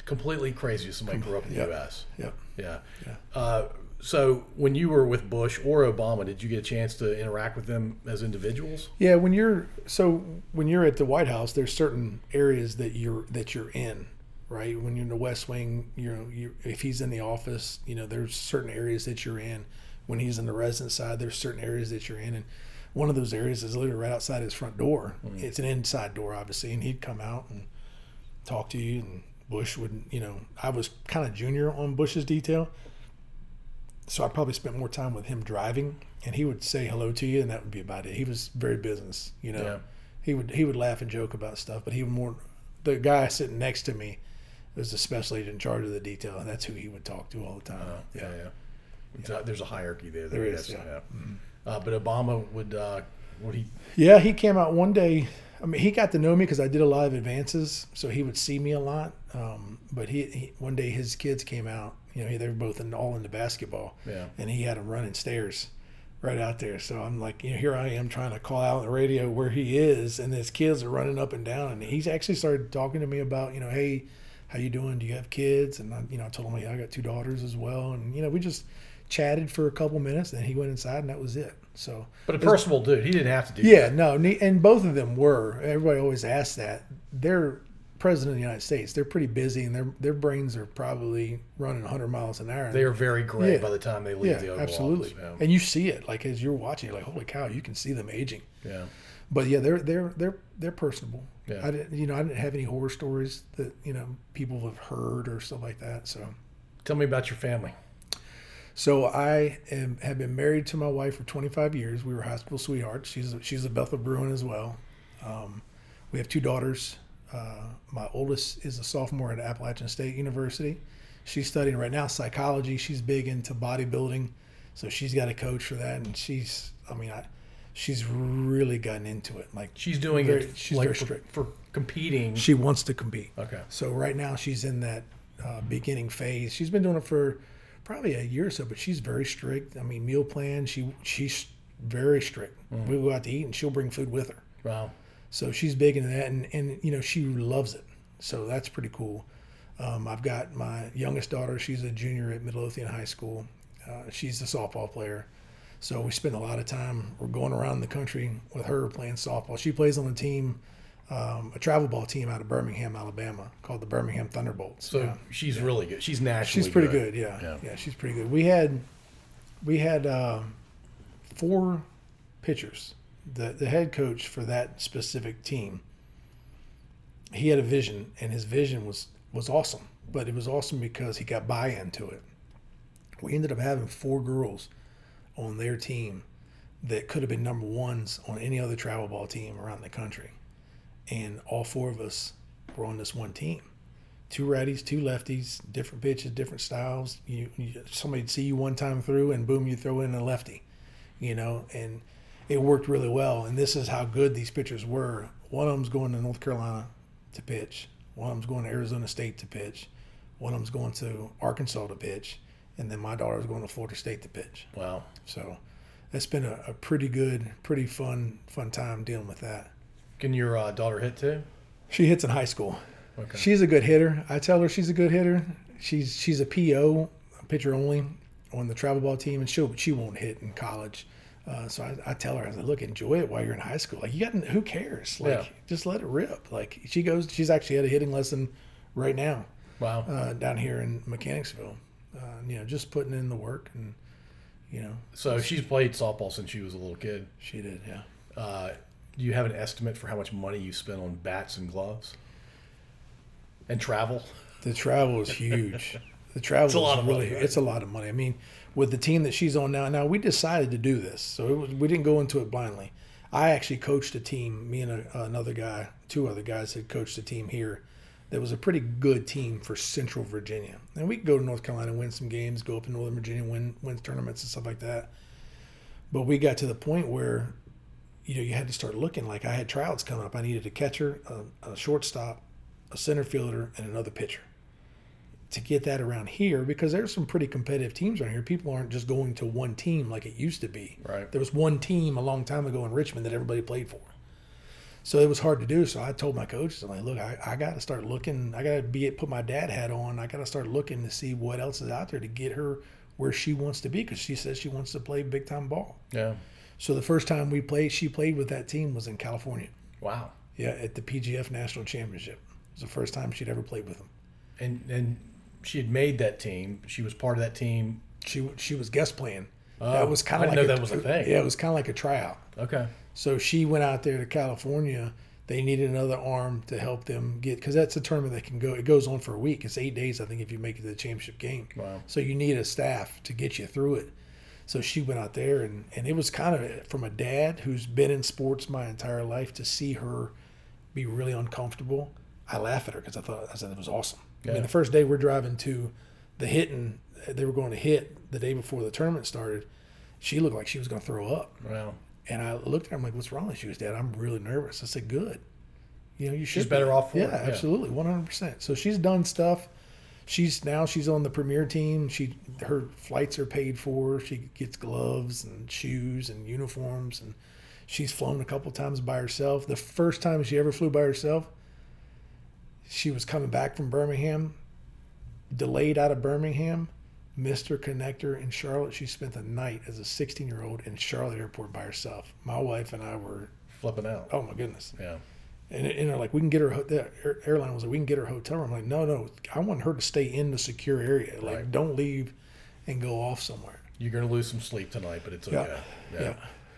Completely crazy. Somebody grew up in the Yep. U.S. Yep. Yeah. Yeah. Uh, so when you were with Bush or Obama, did you get a chance to interact with them as individuals? Yeah, when you're so when you're at the White House, there's certain areas that you're that you're in, right? When you're in the West Wing, you know, you if he's in the office, you know, there's certain areas that you're in. When he's in the resident side, there's certain areas that you're in, and one of those areas is literally right outside his front door. Mm. It's an inside door, obviously, and he'd come out and talk to you, and Bush would, you know, I was kind of junior on Bush's detail, so I probably spent more time with him driving, and he would say hello to you, and that would be about it. He was very business, you know. Yeah. He would he would laugh and joke about stuff, but he would more. The guy sitting next to me was the special agent in charge of the detail, and that's who he would talk to all the time. Uh-huh. Yeah, yeah. It's a- there's a hierarchy there. There I is, guess, yeah. Uh, but Obama would uh, would he? Yeah, he came out one day. I mean, he got to know me because I did a lot of advances, so he would see me a lot. Um, but he, he one day his kids came out. You know, they were both in, all into basketball. Yeah. And he had them running stairs right out there. So I'm like, you know, here I am trying to call out on the radio where he is, and his kids are running up and down. And he's actually started talking to me about, you know, hey, how you doing? Do you have kids? And I, you know, I told him, yeah, I got two daughters as well. And you know, we just chatted for a couple minutes. Then he went inside, and that was it. So But a personable dude. He didn't have to do. yeah, no, and both of them were. Everybody always asks that. They're president of the United States. They're pretty busy, and their their brains are probably running 100 miles an hour. They are very gray Yeah. by the time they leave yeah, the Oval absolutely. Office. And you see it, like as you're watching, you're like, holy cow, you can see them aging. Yeah. yeah. But yeah, they're they're they're they're personable. Yeah. I didn't, you know, I didn't have any horror stories that you know people have heard or stuff like that. So. Tell me about your family. So I am, have been married to my wife for 25 years. We were high school sweethearts. She's a, she's a Bethel Bruin as well. Um, we have two daughters. Uh, my oldest is a sophomore at Appalachian State University. She's studying right now psychology. She's big into bodybuilding, so she's got a coach for that. And she's, I mean, I, she's really gotten into it. Like She's doing Very- it she's like very for, strict. for competing. she wants to compete. okay. So right now she's in that uh, beginning phase. She's been doing it for probably a year or so, but she's very strict. I mean, meal plan. She she's very strict. We go out to eat and she'll bring food with her. Wow. So she's big into that, and and you know she loves it. So that's pretty cool. Um, I've got my youngest daughter. She's a junior at Midlothian High School. Uh, she's a softball player. So we spend a lot of time. We're going around the country with her playing softball. She plays on a team um, a travel ball team out of Birmingham, Alabama, called the Birmingham Thunderbolts. So Yeah. she's really good. She's nationally. she's pretty good. Yeah. Yeah. yeah, she's pretty good. We had we had um, four pitchers. The the head coach for that specific team. He had a vision, and his vision was was awesome. But it was awesome because he got buy into it. We ended up having four girls on their team that could have been number ones on any other travel ball team around the country. And all four of us were on this one team. Two righties, two lefties, different pitches, different styles. You, you somebody'd see you one time through and boom, you throw in a lefty. You know, and it worked really well. And this is how good these pitchers were. One of them's going to North Carolina to pitch. One of them's going to Arizona State to pitch. One of them's going to Arkansas to pitch. And then my daughter's going to Florida State to pitch. Wow. So that's been a, a pretty good, pretty fun, fun time dealing with that. Can your uh, daughter hit too? She hits in high school. Okay. She's a good hitter. I tell her she's a good hitter. She's she's a PO, pitcher only, on the travel ball team, and she will she won't hit in college. Uh, so I, I tell her, I said, look, enjoy it while you're in high school. Like you got, who cares? Like Yeah. just let it rip. Like she goes, she's actually at a hitting lesson right now Wow. uh, down here in Mechanicsville. Uh, you know, just putting in the work, and you know, so she's played softball since she was a little kid. she did. Yeah. Do you have an estimate for how much money you spent on bats and gloves and travel? The travel is huge. The travel It's a lot is of really money, right? it's a lot of money. I mean, with the team that she's on now, now we decided to do this, so it was, we didn't go into it blindly. I actually coached a team. Me and a, another guy, two other guys, had coached a team here. That was a pretty good team for Central Virginia, and we could go to North Carolina, win some games, go up in Northern Virginia, win win tournaments and stuff like that. But we got to the point where, you know, you had to start looking. Like I had tryouts coming up. I needed a catcher, a, um, a shortstop, a center fielder, and another pitcher to get that around here because there's some pretty competitive teams around here. People aren't just going to one team like it used to be. Right. There was one team a long time ago in Richmond that everybody played for. So it was hard to do. So I told my coaches, I'm like, look, I, I got to start looking. I got to be put my dad hat on. I got to start looking to see what else is out there to get her where she wants to be because she says she wants to play big time ball. Yeah. So the first time we played, she played with that team was in California. Wow. Yeah, at the PGF National Championship. It was the first time she'd ever played with them. And and she had made that team. She was part of that team. She she was guest playing. Oh, that was kind I of like know that was a thing. Yeah, it was kind of like a tryout. Okay. So she went out there to California. They needed another arm to help them get because that's a tournament that can go. It goes on for a week. It's eight days, I think, if you make it to the championship game. Wow. So you need a staff to get you through it. So she went out there, and and it was kind of from a dad who's been in sports my entire life to see her be really uncomfortable. I laugh at her because I thought I said it was awesome. I mean, the first day we're driving to the hitting, they were going to hit the day before the tournament started. She looked like she was going to throw up. Wow. And I looked at her. I'm like, "What's wrong?" With she goes, "Dad, I'm really nervous." I said, "Good. You know, you should." She's better off for yeah, it, yeah. absolutely, 100. percent So she's done stuff. She's now she's on the premier team. She her flights are paid for. She gets gloves and shoes and uniforms, and she's flown a couple times by herself. The first time she ever flew by herself, she was coming back from Birmingham, delayed out of Birmingham, missed her connector in Charlotte. She spent the night as a 16 year old in Charlotte Airport by herself. My wife and I were, Flipping out. oh my goodness. Yeah. And, and they're like, we can get her, the airline was like, we can get her hotel room. I'm like, no, no, I want her to stay in the secure area. Like, Right. don't leave and go off somewhere. You're gonna lose some sleep tonight, but it's Yeah. okay. Yeah.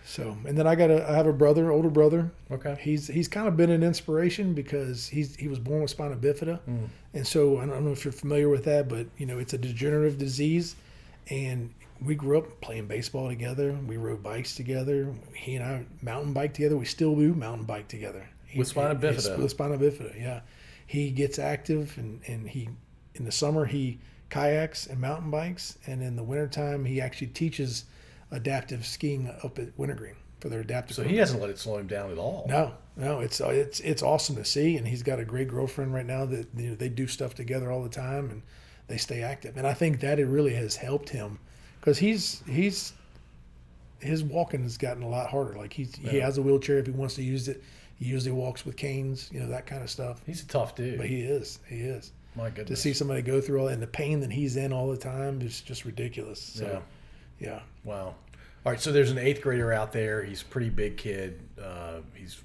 So, and then I got a, I have a brother, older brother. Okay. He's he's kind of been an inspiration because he's he was born with spina bifida, Mm. and so I don't know if you're familiar with that, but you know it's a degenerative disease, and we grew up playing baseball together. We rode bikes together. He and I mountain bike together. We still do mountain bike together. He- With spina bifida? With spina bifida, yeah. He gets active, and and he in the summer he kayaks and mountain bikes, and in the wintertime he actually teaches adaptive skiing up at Wintergreen for their adaptive. So he program. hasn't let it slow him down at all. No, no, it's uh, it's it's awesome to see, and he's got a great girlfriend right now that you know they do stuff together all the time, and they stay active, and I think that it really has helped him because he's he's his walking has gotten a lot harder. Like he's he has a wheelchair if he wants to use it. He usually walks with canes, you know that kind of stuff. He's a tough dude. But he is, he is. My goodness. To see somebody go through all that and the pain that he's in all the time is just ridiculous. So, yeah. Wow. All right. So there's an eighth grader out there. He's a pretty big kid. Uh, he's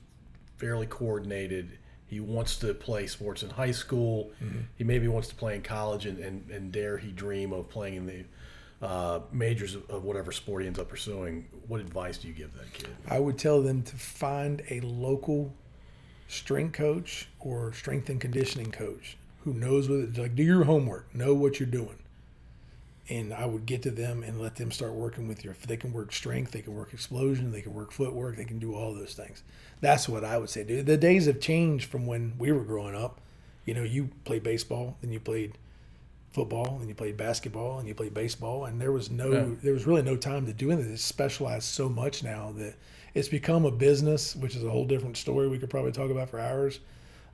fairly coordinated. He wants to play sports in high school. He maybe wants to play in college, and, and, and dare he dream of playing in the uh, majors of, whatever sport he ends up pursuing. What advice do you give that kid? I would tell them to find a local strength coach or strength and conditioning coach who knows what it, like do your homework, know what you're doing. And I would get to them and let them start working with your. They can work strength, they can work explosion, they can work footwork, they can do all those things. That's what I would say. Dude, the days have changed from when we were growing up. You know, you played baseball, then you played football, and you played basketball, and you played baseball, and there was no, Yeah. there was really no time to do anything. It's specialized so much now that it's become a business, which is a whole different story. We could probably talk about for hours.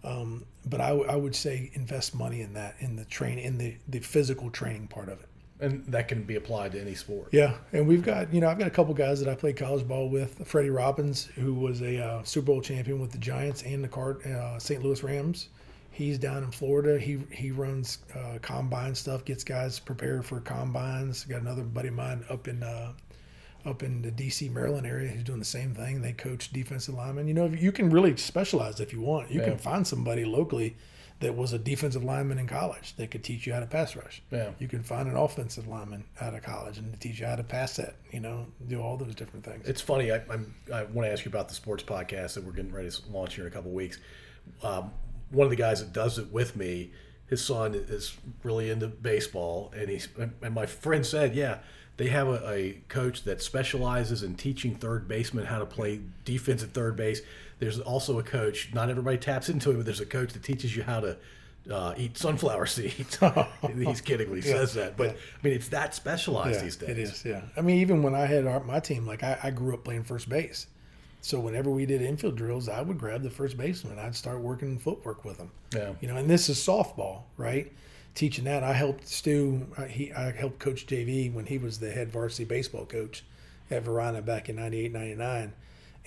Um, but I, w- I would say invest money in that, in the train, in the the physical training part of it. And that can be applied to any sport. Yeah, and we've got you know I've got a couple guys that I played college ball with. Freddie Robbins, who was a uh, Super Bowl champion with the Giants and the Card uh, St. Louis Rams. He's down in Florida. He he runs uh, combine stuff, gets guys prepared for combines. Got another buddy of mine up in uh, up in the D.C. Maryland area who's doing the same thing. They coach defensive linemen. You know, you can really specialize if you want. You Yeah. can find somebody locally that was a defensive lineman in college that could teach you how to pass rush. Yeah. You can find an offensive lineman out of college and teach you how to pass set. You know, do all those different things. It's funny. I, I'm, I want to ask you about the sports podcast that we're getting ready to launch here in a couple of weeks. Um, one of the guys that does it with me, his son is really into baseball, and he's and my friend said, yeah, they have a, a coach that specializes in teaching third baseman how to play defense at third base. There's also a coach. Not everybody taps into it, but there's a coach that teaches you how to. Uh, eat sunflower seeds. He's kidding when he says that, but I mean it's that specialized yeah, these days. it is. Yeah. I mean, even when I had our, my team, like I, I grew up playing first base. So whenever we did infield drills, I would grab the first baseman. I'd start working footwork with them. Yeah. You know, and this is softball, right? Teaching that, I helped Stu. I, he, I helped coach JV when he was the head varsity baseball coach at Varina back in 98, 99.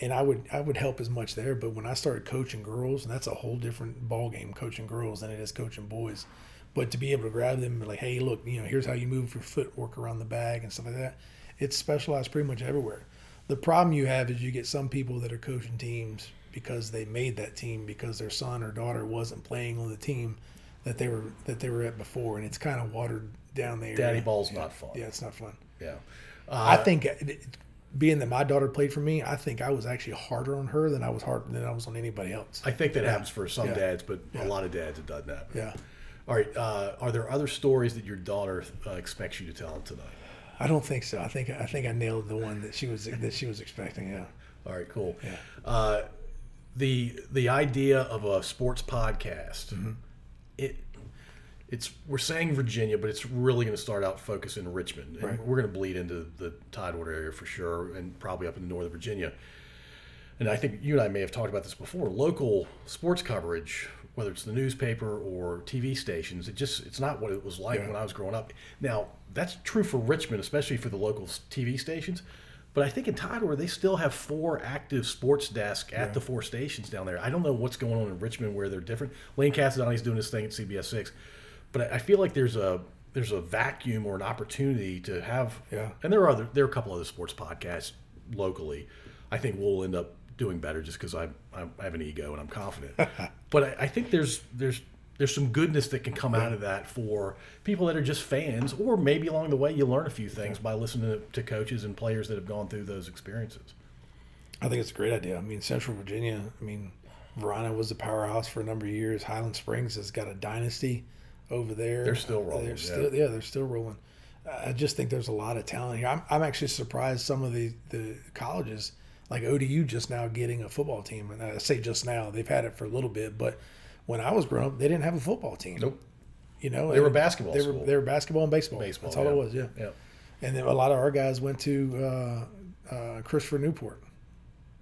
And I would I would help as much there, but when I started coaching girls, and that's a whole different ball game, coaching girls than it is coaching boys. But to be able to grab them and be like, hey, look, you know, here's how you move your footwork around the bag and stuff like that. It's specialized pretty much everywhere. The problem you have is you get some people that are coaching teams because they made that team because their son or daughter wasn't playing on the team that they were that they were at before, and it's kind of watered down there. Daddy ball's not fun. Yeah, it's not fun. Yeah. I think it- being that my daughter played for me, I think I was actually harder on her than I was hard than I was on anybody else. I think that happens for some Yeah. dads, but Yeah. a lot of dads have done that. Yeah. All right. Uh, are there other stories that your daughter uh, expects you to tell tonight? I don't think so. I think I think I nailed the one that she was that she was expecting. Yeah. All right. Cool. Yeah. Uh, the the idea of a sports podcast, Mm-hmm. it it's we're saying Virginia, but it's really going to start out focused in Richmond. And Right. We're going to bleed into the Tidewater area for sure, and probably up into Northern Virginia. And I think you and I may have talked about this before. Local sports coverage, whether it's the newspaper or TV stations, it just it's not what it was like Yeah. when I was growing up. Now that's true for Richmond, especially for the local TV stations. But I think in Tidewater they still have four active sports desks at the four stations down there. I don't know what's going on in Richmond where they're different. Lane Casadonte's doing his thing at CBS six, but I I feel like there's a there's a vacuum or an opportunity to have. Yeah. And there are other there are a couple other sports podcasts locally. I think we'll end up doing better just because I I have an ego and I'm confident. but I, I think there's there's there's some goodness that can come out of that for people that are just fans, or maybe along the way you learn a few things by listening to, to coaches and players that have gone through those experiences. I think it's a great idea. I mean, Central Virginia. I mean, Varina was a powerhouse for a number of years. Highland Springs has got a dynasty over there. They're still rolling, They're yeah. still, yeah. they're still rolling. I just think there's a lot of talent here. I'm, I'm actually surprised some of the, the colleges, like ODU, just now getting a football team. And I say just now, they've had it for a little bit, but when I was growing up, they didn't have a football team. Nope. You know, They were basketball They were school. they were basketball and baseball. Baseball. That's all yeah. it was. Yeah. Yeah. And then a lot of our guys went to uh, uh, Christopher Newport.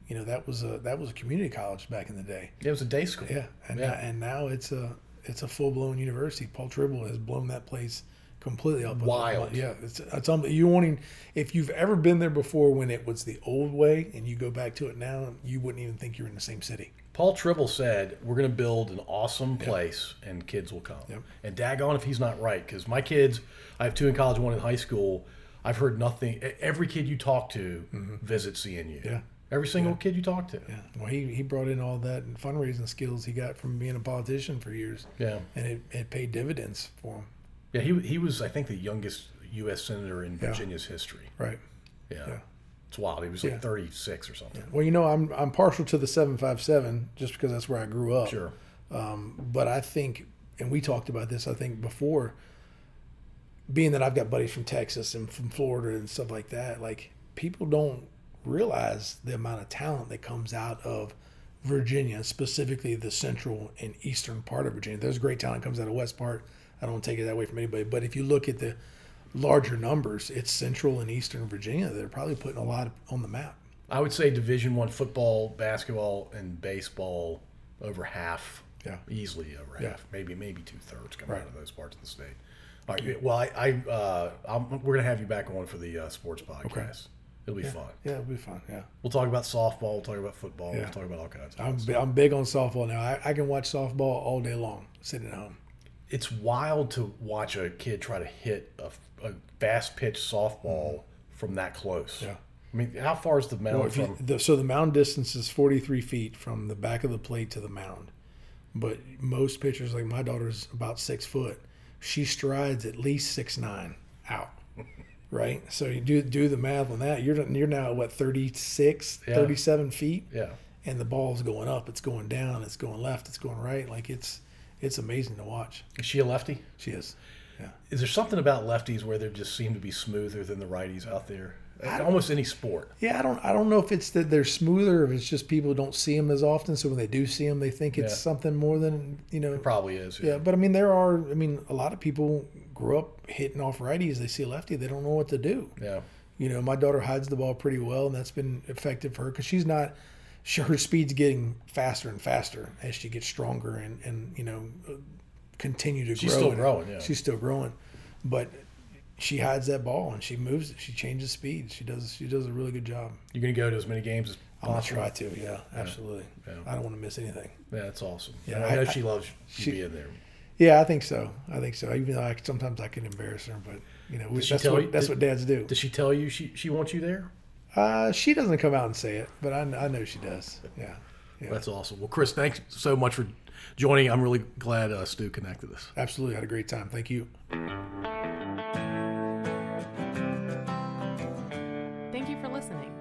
You know, that was a that was a community college back in the day. It was a day school. Yeah, and Yeah. Now, and now it's a it's a full blown university. Paul Trible has blown that place completely up. Wild. Yeah, it's it's um, you wanting if you've ever been there before when it was the old way and you go back to it now, you wouldn't even think you're in the same city. Paul Trible said, "We're going to build an awesome place, and kids will come." Yep. And daggone if he's not right, because my kids, I have two in college, one in high school. I've heard nothing. Every kid you talk to visits CNU. Mm-hmm. Yeah. Every single kid you talk to. Yeah. Well, he, he brought in all that fundraising skills he got from being a politician for years, Yeah. and it, it paid dividends for him. Yeah, he he was I think the youngest U.S. senator in Yeah. Virginia's history. Right. Yeah, Yeah. it's wild. He was like Yeah. 36 or something. Well, you know, I'm I'm partial to the 757 just because that's where I grew up. Sure. Um, but I think, and we talked about this, I think before, being that I've got buddies from Texas and from Florida and stuff like that, like people don't realize the amount of talent that comes out of Virginia, specifically the central and eastern part of Virginia. There's great talent comes out of West part. I don't take it that way from anybody, but if you look at the larger numbers, it's central and eastern Virginia. They're probably putting a lot on the map. I would say Division One football, basketball, and baseball over half. Yeah. easily over Yeah. half. Maybe maybe two thirds come Right. out of those parts of the state. All right. Well, I, I uh, I'm, we're gonna have you back on for the uh, sports podcast. It'll be fun. Yeah, it'll be fun. Yeah. We'll talk about softball. We'll talk about football. Yeah. We'll talk about all kinds of I'm, bi- I'm big on softball now. I, I can watch softball all day long sitting at home. It's wild to watch a kid try to hit a, a fast pitch softball from that close. Yeah. I mean, how far is the mound Well, if you, the, so the mound distance is 43 feet from the back of the plate to the mound. But most pitchers, like my daughter's about six foot, she strides at least six nine out. Right, so you do do the math on that. You're you're now at what 36, Yeah. 37 feet, yeah. and the ball's going up, it's going down, it's going left, it's going right. Like it's it's amazing to watch. Is she a lefty? She is. Yeah. Is there something about lefties where they just seem to be smoother than the righties out there? Almost any sport. Yeah, I don't. I don't know if it's that they're smoother, or if it's just people don't see them as often. So when they do see them, they think it's Yeah. something more than you know. It probably is. Yeah, but I mean, there are. I mean, a lot of people grow up hitting off righties. They see a lefty, they don't know what to do. Yeah. You know, my daughter hides the ball pretty well, and that's been effective for her because she's not. She, her speed's getting faster and faster as she gets stronger and and you know, continue to She's grow. She's still And growing, yeah. she's still growing, but she hides that ball and she moves it. She changes speed. She does. She does a really good job. You're going to go to as many games as I'm gonna possible. try to. Yeah, absolutely. Yeah. I don't want to miss anything. Yeah, that's awesome. Yeah, Yeah, I know I- she loves you she- being there. Yeah, I think so. I think so. Even though I, sometimes I can embarrass her, but you know, she that's what you- that's did- what dads do. Does she tell you she, she wants you there? Uh, she doesn't come out and say it, but I, I know she does. Yeah. Yeah. That's awesome. Well, Chris, thanks so much for joining. I'm really glad uh, Stu connected us. Absolutely. Had a great time. Thank you. Thank you for listening.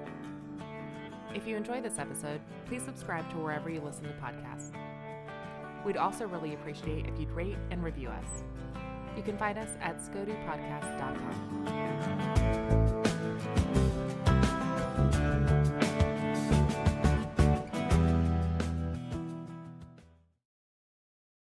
If you enjoyed this episode, please subscribe to wherever you listen to podcasts. We'd also really appreciate if you'd rate and review us. You can find us at scodupodcast.com.